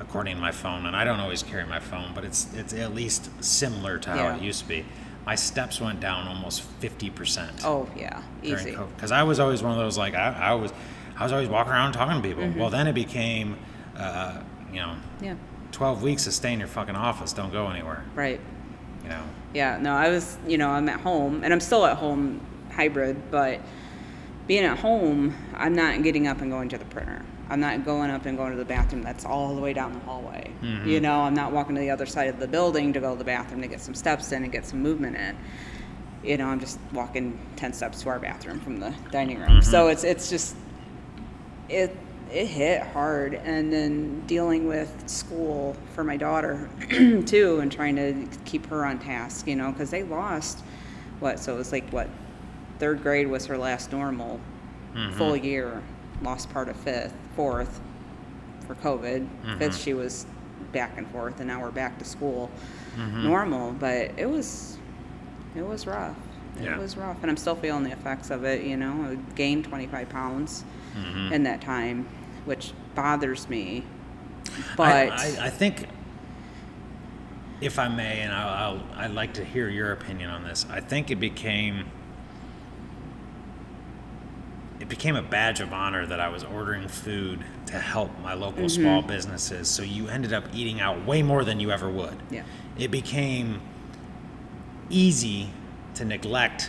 according to my phone, and I don't always carry my phone, but it's it's at least similar to how Yeah. it used to be. My steps went down almost fifty percent. oh yeah, easy. because I was always one of those like I, I was I was always walking around talking to people. Well, then it became, uh, you know, Yeah, twelve weeks to stay in your fucking office, don't go anywhere. right. You know, Yeah, no, I was, you know, I'm at home and I'm still at home hybrid, but being at home, I'm not getting up and going to the printer. I'm not going up and going to the bathroom that's all the way down the hallway. Mm-hmm. You know, I'm not walking to the other side of the building to go to the bathroom to get some steps in and get some movement in. You know, I'm just walking 10 steps to our bathroom from the dining room. So mm-hmm. it's it's just it it hit hard and then dealing with school for my daughter too and trying to keep her on task you know because they lost what so it was like what third grade was her last normal mm-hmm. full year lost part of fifth fourth for covid. Mm-hmm. Fifth she was back and forth and now we're back to school mm-hmm. normal but it was it was rough. Yeah. it was rough and i'm still feeling the effects of it you know? I gained 25 pounds mm-hmm. in that time which bothers me but I, I, I think, if I may, and I'll, I'll, I'd like to hear your opinion on this. I think it became it became a badge of honor that I was ordering food to help my local mm-hmm. small businesses. So you ended up eating out way more than you ever would. Yeah. It became easy to neglect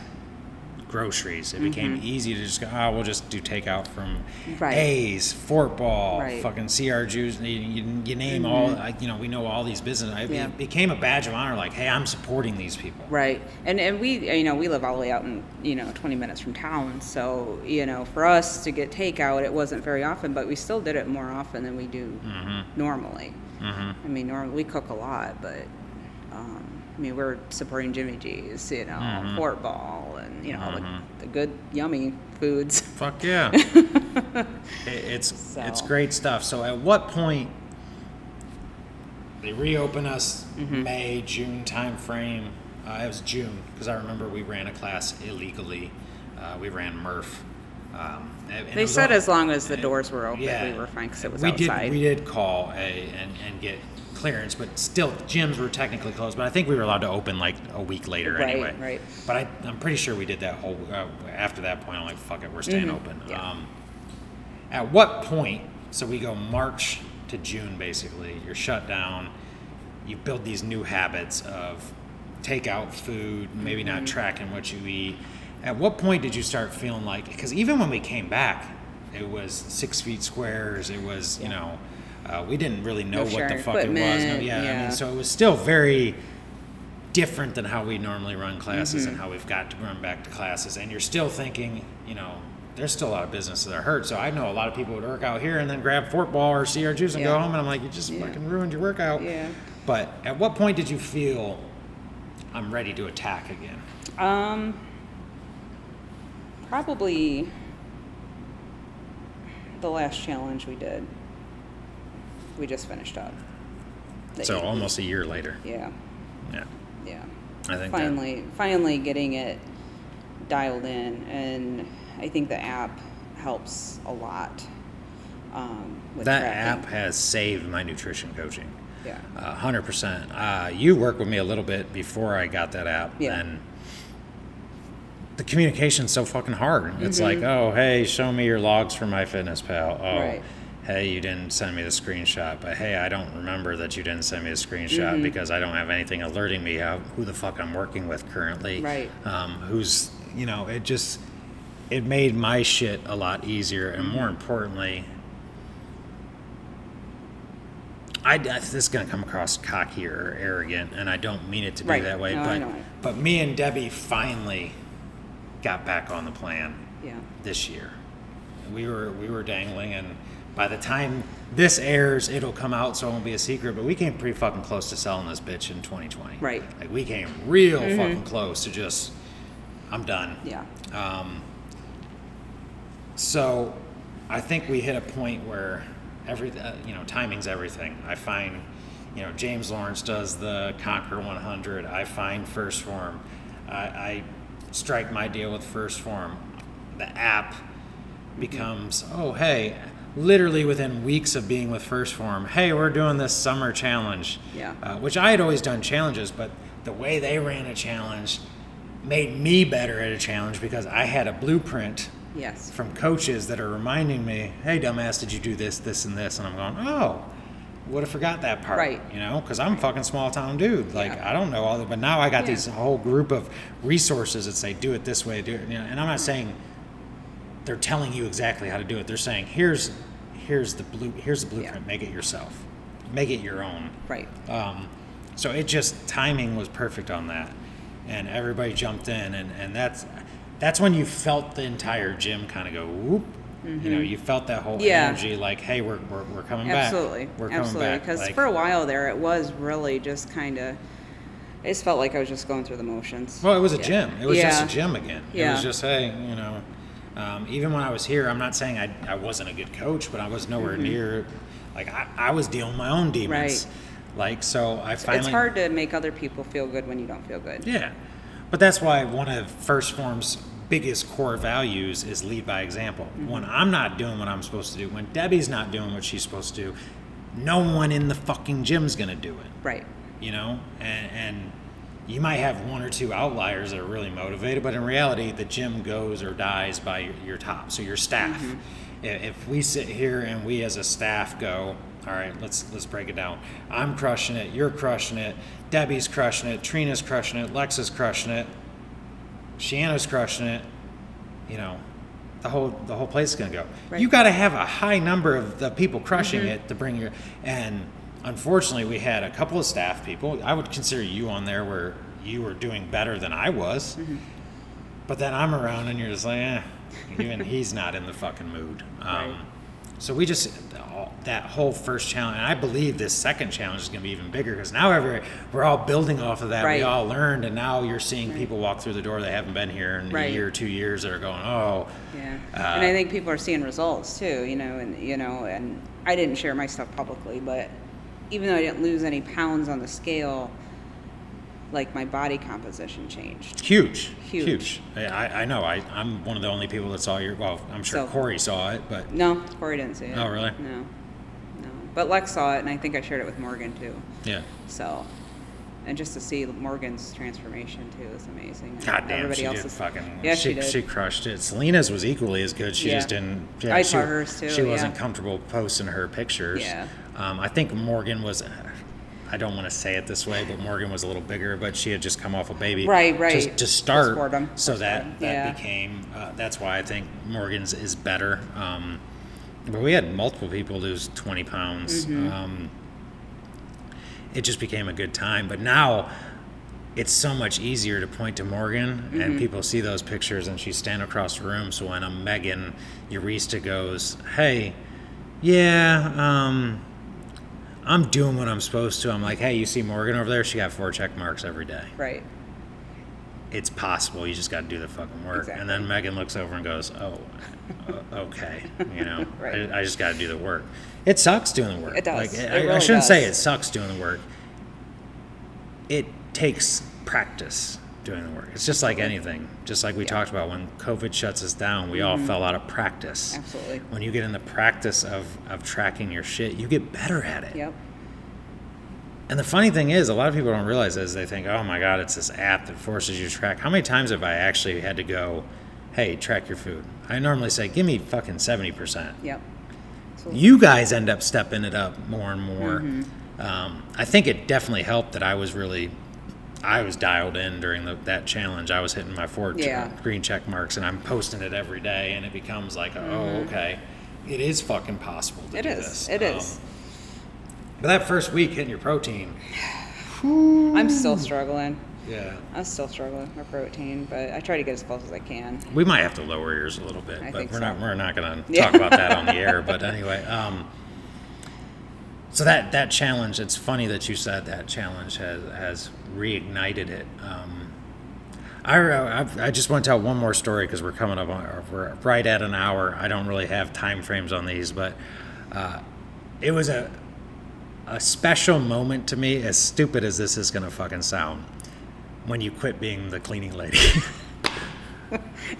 groceries. It became mm-hmm. easy to just go, oh, we'll just do takeout from Right. A's, Fort Ball, Right. fucking CR Juice. You, you, you name all, mm-hmm. I- you know, we know all these businesses. It Yeah. became a badge of honor, like, hey, I'm supporting these people. Right, and and we you know we live all the way out in you know 20 minutes from town, so you know for us to get takeout, it wasn't very often, but we still did it more often than we do mm-hmm. normally. I mean, normally we cook a lot, but um, I mean we're supporting Jimmy G's, you know, Fort Ball, and you know all the, the good yummy foods. Fuck yeah. It- it's it's So. great stuff. So at what point they reopen us Mm-hmm. May June time frame? Uh, it was June because I remember we ran a class illegally. Uh, we ran Murph. Um, and- and it They was said all- as long as the doors were open, we were fine because it was we outside. Did, we did call a, and, and get clearance, but still, gyms were technically closed. But I think we were allowed to open like a week later Right, anyway. right. But I, I'm pretty sure we did that whole. Uh, after that point, I'm like, fuck it, we're staying open. Mm-hmm. Yeah. Um, at what point? So we go March to June, basically. You're shut down. You build these new habits of takeout food, maybe Mm-hmm. not tracking what you eat. At what point did you start feeling like? Because even when we came back, it was six feet squares. It was you know, uh, we didn't really know No what the fuck it was. No, equipment, yeah, I mean, so it was still very different than how we normally run classes Mm-hmm. and how we've got to run back to classes. And you're still thinking, you know, there's still a lot of businesses that are hurt. So I know a lot of people would work out here and then grab Fort Ball or CR Juice and go home. And I'm like, you just Yeah. fucking ruined your workout. Yeah. But at what point did you feel I'm ready to attack again? Um, probably the last challenge we did. We just finished up. The So eight- almost a year later. Yeah, Yeah. yeah. I think that- finally, finally getting it dialed in, and I think the app helps a lot. Um, with that tracking. app has saved my nutrition coaching. Yeah. A hundred percent. Uh, you worked with me a little bit before I got that app, Yeah. and the communication's so fucking hard. It's like, oh, hey, show me your logs for my fitness pal. Oh, Right. Hey, you didn't send me the screenshot, but hey, I don't remember that you didn't send me the screenshot Mm-hmm. because I don't have anything alerting me of who the fuck I'm working with currently. Right. Um, who's, you know, it just, it made my shit a lot easier, and more importantly, I, this is going to come across cocky or arrogant, and I don't mean it to be Right. that way. No, but but me and Debbie finally got back on the plan Yeah. this year. We were we were dangling, and by the time this airs, it'll come out, so it won't be a secret. But we came pretty fucking close to selling this bitch in 2020. Right. Like we came real fucking close to just, I'm done. Yeah. Um, so I think we hit a point where every uh, you know timing's everything. I find you know James Lawrence does the Conquer 100. I find First Form. I, I strike my deal with First Form. The app becomes oh hey. Literally within weeks of being with First Form, hey, we're doing this summer challenge. Yeah. Uh, which I had always done challenges, but the way they ran a challenge made me better at a challenge because I had a blueprint Yes. from coaches that are reminding me, "Hey, dumbass, did you do this, this, and this?" And I'm going, "Oh, would have forgot that part." Right. You know, because I'm a fucking small town dude. Like Yeah. I don't know all the, but now I got Yeah. these whole group of resources that say, "Do it this way, do it." You know, and I'm not saying they're telling you exactly how to do it. They're saying, "Here's, here's the blue, here's the blueprint. Make it yourself. Make it your own." Right. Um, so it just timing was perfect on that, and everybody jumped in, and, and that's that's when you felt the entire gym kind of go whoop. You know, you felt that whole Mm-hmm. Yeah. energy, like, hey, we're we're, we're coming Absolutely. back. We're coming Absolutely. back. Because Like- for a while there, it was really just kind of. It just felt like I was just going through the motions. Well, it was a Yeah. gym. It was just a gym again. It was just, hey, you know, um, even when I was here, I'm not saying I, I wasn't a good coach, but I was nowhere near, like, I, I was dealing with my own demons. Mm-hmm. Right. Like, so I finally. it's hard to make other people feel good when you don't feel good. Yeah. But that's why one of First Form's biggest core values is lead by example. When I'm not doing what I'm supposed to do, when Debbie's not doing what she's supposed to do, no one in the fucking gym's going to do it Right. you know and, and you might have one or two outliers that are really motivated but in reality the gym goes or dies by your, your top so your staff. Mm-hmm. I- if we sit here and we as a staff go all right let's let's break it down. I'm crushing it you're crushing it debbie's crushing it trina's crushing it lexa's crushing it Shiana's crushing it you know the whole the whole place is going to go. Right. you got to have a high number of the people crushing mm-hmm. it to bring your and unfortunately we had a couple of staff people. I would consider you on there where you were doing better than i was. But then i'm around and you're just like eh, even he's not in the fucking mood. Um, Right. so we just that whole first challenge and i believe this second challenge is going to be even bigger because now every, we're all building off of that. Right. we all learned and now you're seeing people walk through the door that haven't been here in a year or two years that are going oh. Yeah. Uh, and I think people are seeing results too, you know, and you know, and I didn't share my stuff publicly, but even though I didn't lose any pounds on the scale, like my body composition changed. Huge, Huge. huge. I, I know. I, I'm one of the only people that saw your. Well, I'm sure So- Corey saw it, but No, Corey didn't see it. Oh, really? No. No. But Lex saw it and I think I shared it with Morgan too. yeah. So and just to see Morgan's transformation too is amazing. God damn, everybody she did else's- fucking. Yeah, she, she did. crushed it. Selena's was equally as good. She Yeah. just didn't. Yeah, I she, saw hers too, She wasn't comfortable posting her pictures. Yeah. Um, I think Morgan was. I don't want to say it this way, but Morgan was a little bigger, but she had just come off a baby. Right, right. Just to start, so that that yeah. became. Uh, that's why I think Morgan's is better. Um, but we had multiple people lose 20 pounds. Mm-hmm. Um, it just became a good time. But now it's so much easier to point to Morgan Mm-hmm. and people see those pictures and she's standing across the room. So when a Megan Eurista goes, Hey, yeah, um, I'm doing what I'm supposed to. I'm like, Hey, you see Morgan over there? She got four check marks every day. Right. It's possible. You just got to do the fucking work. And then Megan looks over and goes, Oh, o- okay. You know, Right. I, I just got to do the work. It sucks doing the work. It does. Like, It I, I shouldn't say it sucks doing the work. It takes practice doing the work. It's just like anything. Just like we Yeah. talked about when COVID shuts us down, we all mm-hmm. fell out of practice. Absolutely. When you get in the practice of, of tracking your shit, you get better at it. Yep. And the funny thing is, a lot of people don't realize this. They think, "Oh my God, it's this app that forces you to track." How many times have I actually had to go, "Hey, track your food"? I normally say, "Give me fucking seventy percent." Yep. So, You guys end up stepping it up more and more. Mm-hmm. Um, I think it definitely helped that I was really, I was dialed in during the, that challenge. I was hitting my four ch- green check marks, and I'm posting it every day, and it becomes like, oh, mm-hmm. okay, it is fucking possible to It do is. this. It um, is. But that first week hitting your protein, I'm still struggling. Yeah. I'm still struggling with protein, but I try to get as close as I can. We might have to lower yours a little bit, I but we're so. not we're not going to talk about that on the air. But anyway, um, so that that challenge, it's funny that you said that challenge has has reignited it. Um, I, I I just want to tell one more story because we're coming up on we're right at an hour. I don't really have time frames on these, but uh, it was a a special moment to me. As stupid as this is going to fucking sound, when you quit being the cleaning lady.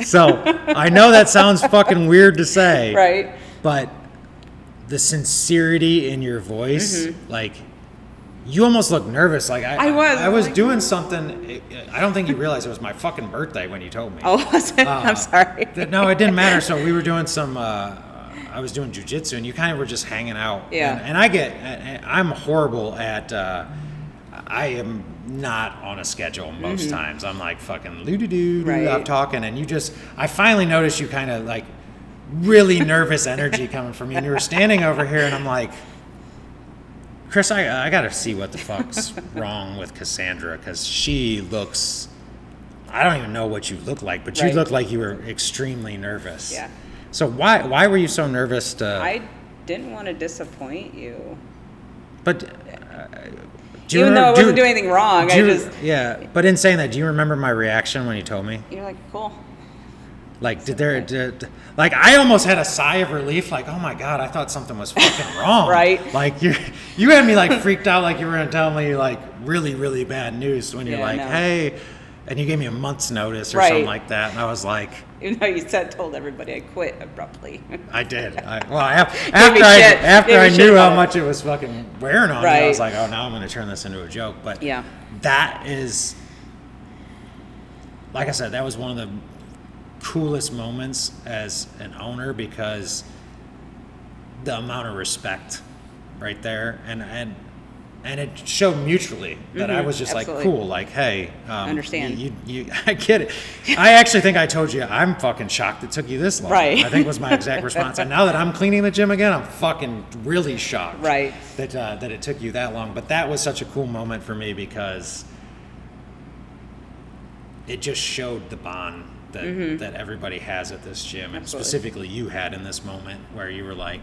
So I know that sounds fucking weird to say, Right? but the sincerity in your voice, like you almost look nervous. Like I, Mm-hmm. I was. I was Like- doing something. I don't think you realized it was my fucking birthday when you told me. Oh, was it? Uh, I'm sorry. that- no, it didn't matter. So we were doing some. Uh, I was doing jujitsu, and you kind of were just hanging out. Yeah. And, and I get. and I'm horrible at. Uh, I am not on a schedule most times. I'm like fucking loo doo doo. Mm-hmm. Right. I'm talking, and you just. I finally noticed you kind of like really nervous energy coming from you, and you were standing over here, and I'm like. Chris, I, I gotta see what the fuck's wrong with Cassandra because she looks. I don't even know what you look like, but you Right. look like you were extremely nervous. Yeah. So why why were you so nervous to? I didn't want to disappoint you. but uh, do Even though I wasn't do- doing anything wrong, do I just, yeah. But in saying that, do you remember my reaction when you told me? you're like, cool. Like, did there, did, like, I almost had a sigh of relief. Like, oh my god, I thought something was fucking wrong. Right. Like you, you had me like freaked out. Like you were gonna tell me like really, really bad news when you're Yeah, like, no. hey, and you gave me a month's notice or Right. something like that, and I was like. Even though you said, told everybody I quit abruptly. I did. I, well, af- after I shit. after me I shit knew how much it was fucking wearing on me, I was like, oh, now I'm going to turn this into a joke. But Yeah. that is, like I said, that was one of the coolest moments as an owner because the amount of respect right there, and and and it showed mutually that I Mhm, was just like cool, like hey, um, Understand. You, you, you, I get it. I actually think I told you I'm fucking shocked it took you this long. Right. I think was my exact response. And now that I'm cleaning the gym again, I'm fucking really shocked. Right. That uh, that it took you that long. But that was such a cool moment for me because it just showed the bond that that everybody has at this gym, and Mm-hmm. Specifically you had in this moment where you were like.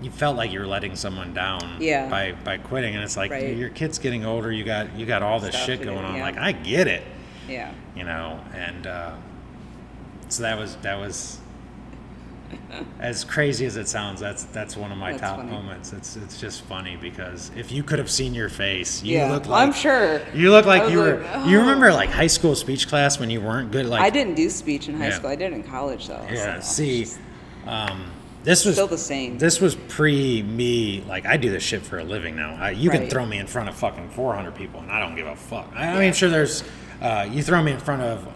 You felt like you were letting someone down Yeah. by by quitting, and it's like Right. your kid's getting older. You got you got all this Stuff shit going do, on. yeah. Like I get it yeah. you know and uh, so that was that was as crazy as it sounds that's that's one of my That's top funny. moments it's it's just funny because if you could have seen your face you yeah. look Well, I'm sure. you look like you were like, you "Oh." remember like high school speech class when you weren't good like I didn't do speech in high Yeah. school. I did in college though. yeah so see just um this was still the same. this was pre me like i do this shit for a living now I, you can throw me in front of fucking 400 people and i don't give a fuck i, I mean sure there's uh, you throw me in front of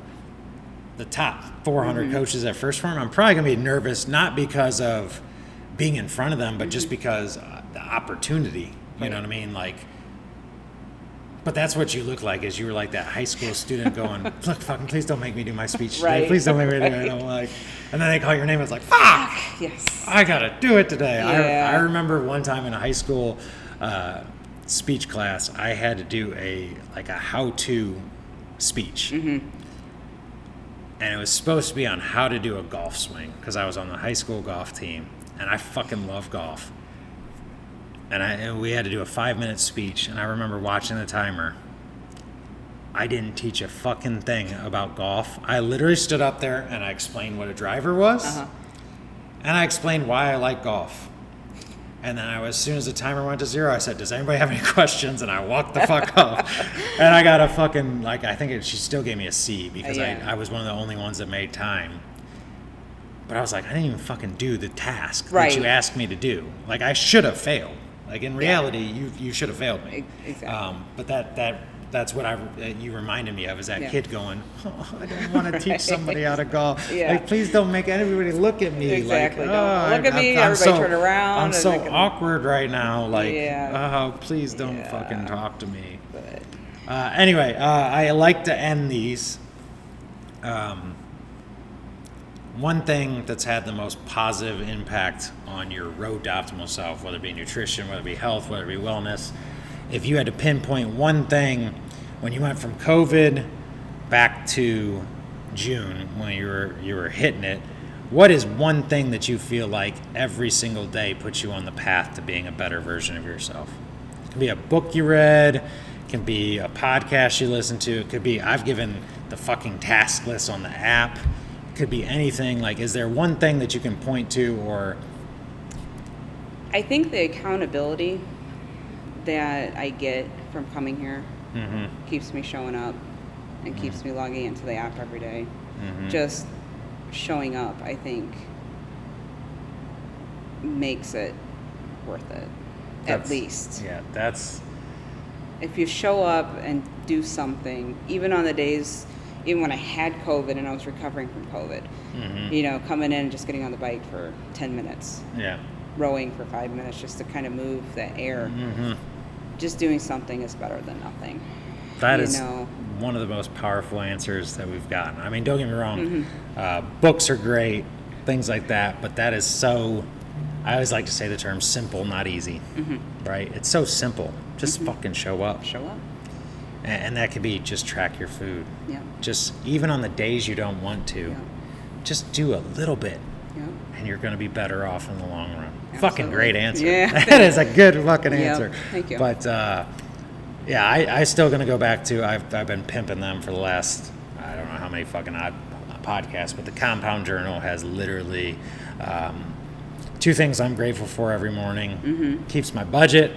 the top 400 Mm-hmm. coaches at first form i'm probably going to be nervous not because of being in front of them but Mm-hmm. just because uh, the opportunity you know what i mean like but that's what you look like is you were like that high school student going look fucking please don't make me do my speech today Right. please don't make me do it Right. and i'm like and then they call your name and it's like fuck yes. I gotta do it today. Yeah. I, I remember one time in a high school uh, speech class, I had to do a like a how-to speech, Mm-hmm. and it was supposed to be on how to do a golf swing because I was on the high school golf team, and I fucking love golf. And I and we had to do a five-minute speech, and I remember watching the timer. I didn't teach a fucking thing about golf. I literally stood up there and I explained what a driver was. Uh-huh. And I explained why I like golf. And then I was, as soon as the timer went to zero, I said, "Does anybody have any questions?" And I walked the fuck off. And I got a fucking like I think it, she still gave me a C because yeah. I, I was one of the only ones that made time. But I was like, I didn't even fucking do the task Right. that you asked me to do. Like I should have failed. Like in reality, you you should have failed me. Exactly. Um, but that that that's what I that you reminded me of is that Yeah. kid going, oh, I don't want to teach somebody how to golf. Yeah. Like please don't make everybody look at me. Exactly. Like, oh, look at I- me, I'm everybody so- turn around I'm so can- awkward right now. Like, Yeah. oh, please don't Yeah. fucking talk to me. But Uh, anyway, uh, I like to end these. Um, one thing that's had the most positive impact on your road to optimal self, whether it be nutrition, whether it be health, whether it be wellness, if you had to pinpoint one thing when you went from COVID back to June when you were you were hitting it, what is one thing that you feel like every single day puts you on the path to being a better version of yourself? It can be a book you read, it can be a podcast you listen to, it could be I've given the fucking task list on the app. It could be anything. Like, is there one thing that you can point to or I think the accountability that I get from coming here mm-hmm, keeps me showing up and keeps me logging into the app every day. mm-hmm. Just showing up, I think, makes it worth it. At least. Yeah, that's If you show up and do something, even on the days, even when I had COVID and I was recovering from COVID, mhm, you know, coming in and just getting on the bike for 10 minutes, yeah. rowing for five minutes just to kind of move the air. Mm-hmm. Just doing something is better than nothing. That is know. one of the most powerful answers that we've gotten. I mean, don't get me wrong, Mm-hmm. uh, books are great, things like that, but that is so. I always like to say the term simple, not easy. Mm-hmm. Right? It's so simple. Just fucking show up. Show up. And, and that could be just track your food. Yeah. Just even on the days you don't want to, Yeah. just do a little bit. Yeah. And you're going to be better off in the long run. Fucking Absolutely. great answer. Yeah. that is a good fucking answer. thank you. But uh, yeah, I, I still gonna go back to I've, I've been pimping them for the last I don't know how many fucking odd podcasts, but the Compound Journal has literally um, two things I'm grateful for every morning. Mm-hmm. Keeps my budget.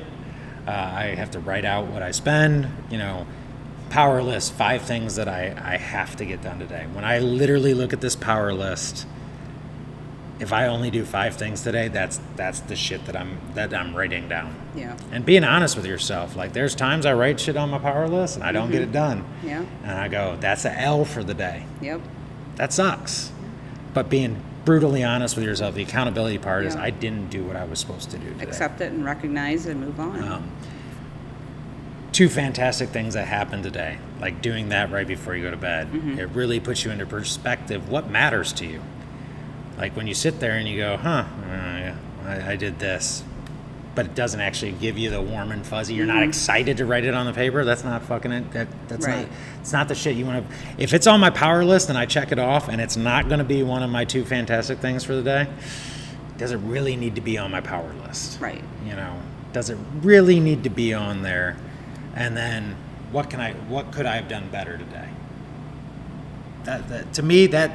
Uh, I have to write out what I spend. You know, power list five things that I, I have to get done today. When I literally look at this power list, if I only do five things today, that's that's the shit that I'm that I'm writing down. Yeah. And being honest with yourself, like there's times I write shit on my power list and I don't get it done. Yeah. And I go, that's a L for the day. Yep. That sucks. But being brutally honest with yourself, the accountability part is I didn't do what I was supposed to do today. Accept it and recognize and move on. Um, two fantastic things that happened today, like doing that right before you go to bed. Mm-hmm. It really puts you into perspective what matters to you. Like when you sit there and you go, huh, uh, yeah, I, I did this, but it doesn't actually give you the warm and fuzzy. You're not excited to write it on the paper. That's not fucking it. That, that's Mm-hmm. Right. not. It's not the shit you want to. If it's on my power list and I check it off, and it's not going to be one of my two fantastic things for the day, does it really need to be on my power list? right. you know does it really need to be on there and then what can i what could i have done better today that, that to me that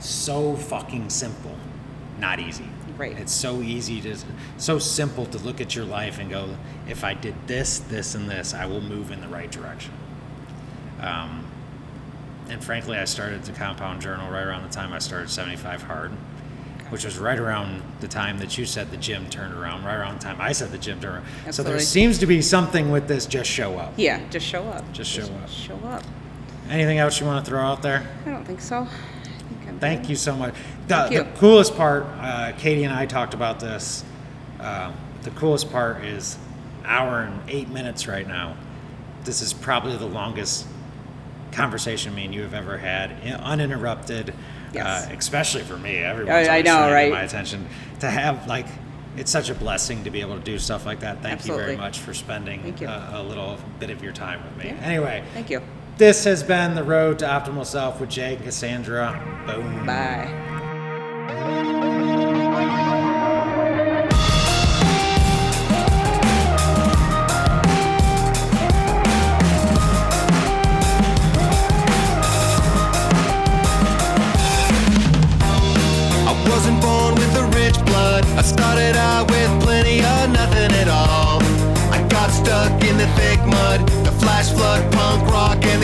so fucking simple not easy Right. it's so easy to so simple to look at your life and go if i did this this and this i will move in the right direction um, and frankly i started the compound journal right around the time i started 75 hard which was right around the time that you said the gym turned around, right around the time I said the gym turned around. So there seems to be something with this just show up. Yeah. Just show up. Just show up. Show up. Anything else you want to throw out there? I don't think so. I think I'm Thank you so much. The, you. the coolest part, uh, Katie and I talked about this. Uh, the coolest part is hour and eight minutes right now. This is probably the longest conversation me and you have ever had, uninterrupted. Yes. Uh, especially for me, everyone's I- I know, right? my attention. To have like, it's such a blessing to be able to do stuff like that. Thank you very much for spending uh, a little bit of your time with me. Yeah. Anyway, Thank you. This has been the road to optimal self with Jay and Cassandra. Boom. Bye. I wasn't born with a rich blood. I started out with plenty of nothing at all. I got stuck in the thick mud, the flash flood, punk rock, and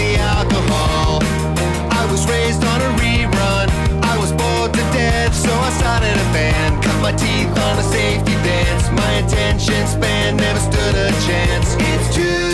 my teeth on a safety dance. My attention span never stood a chance. It's too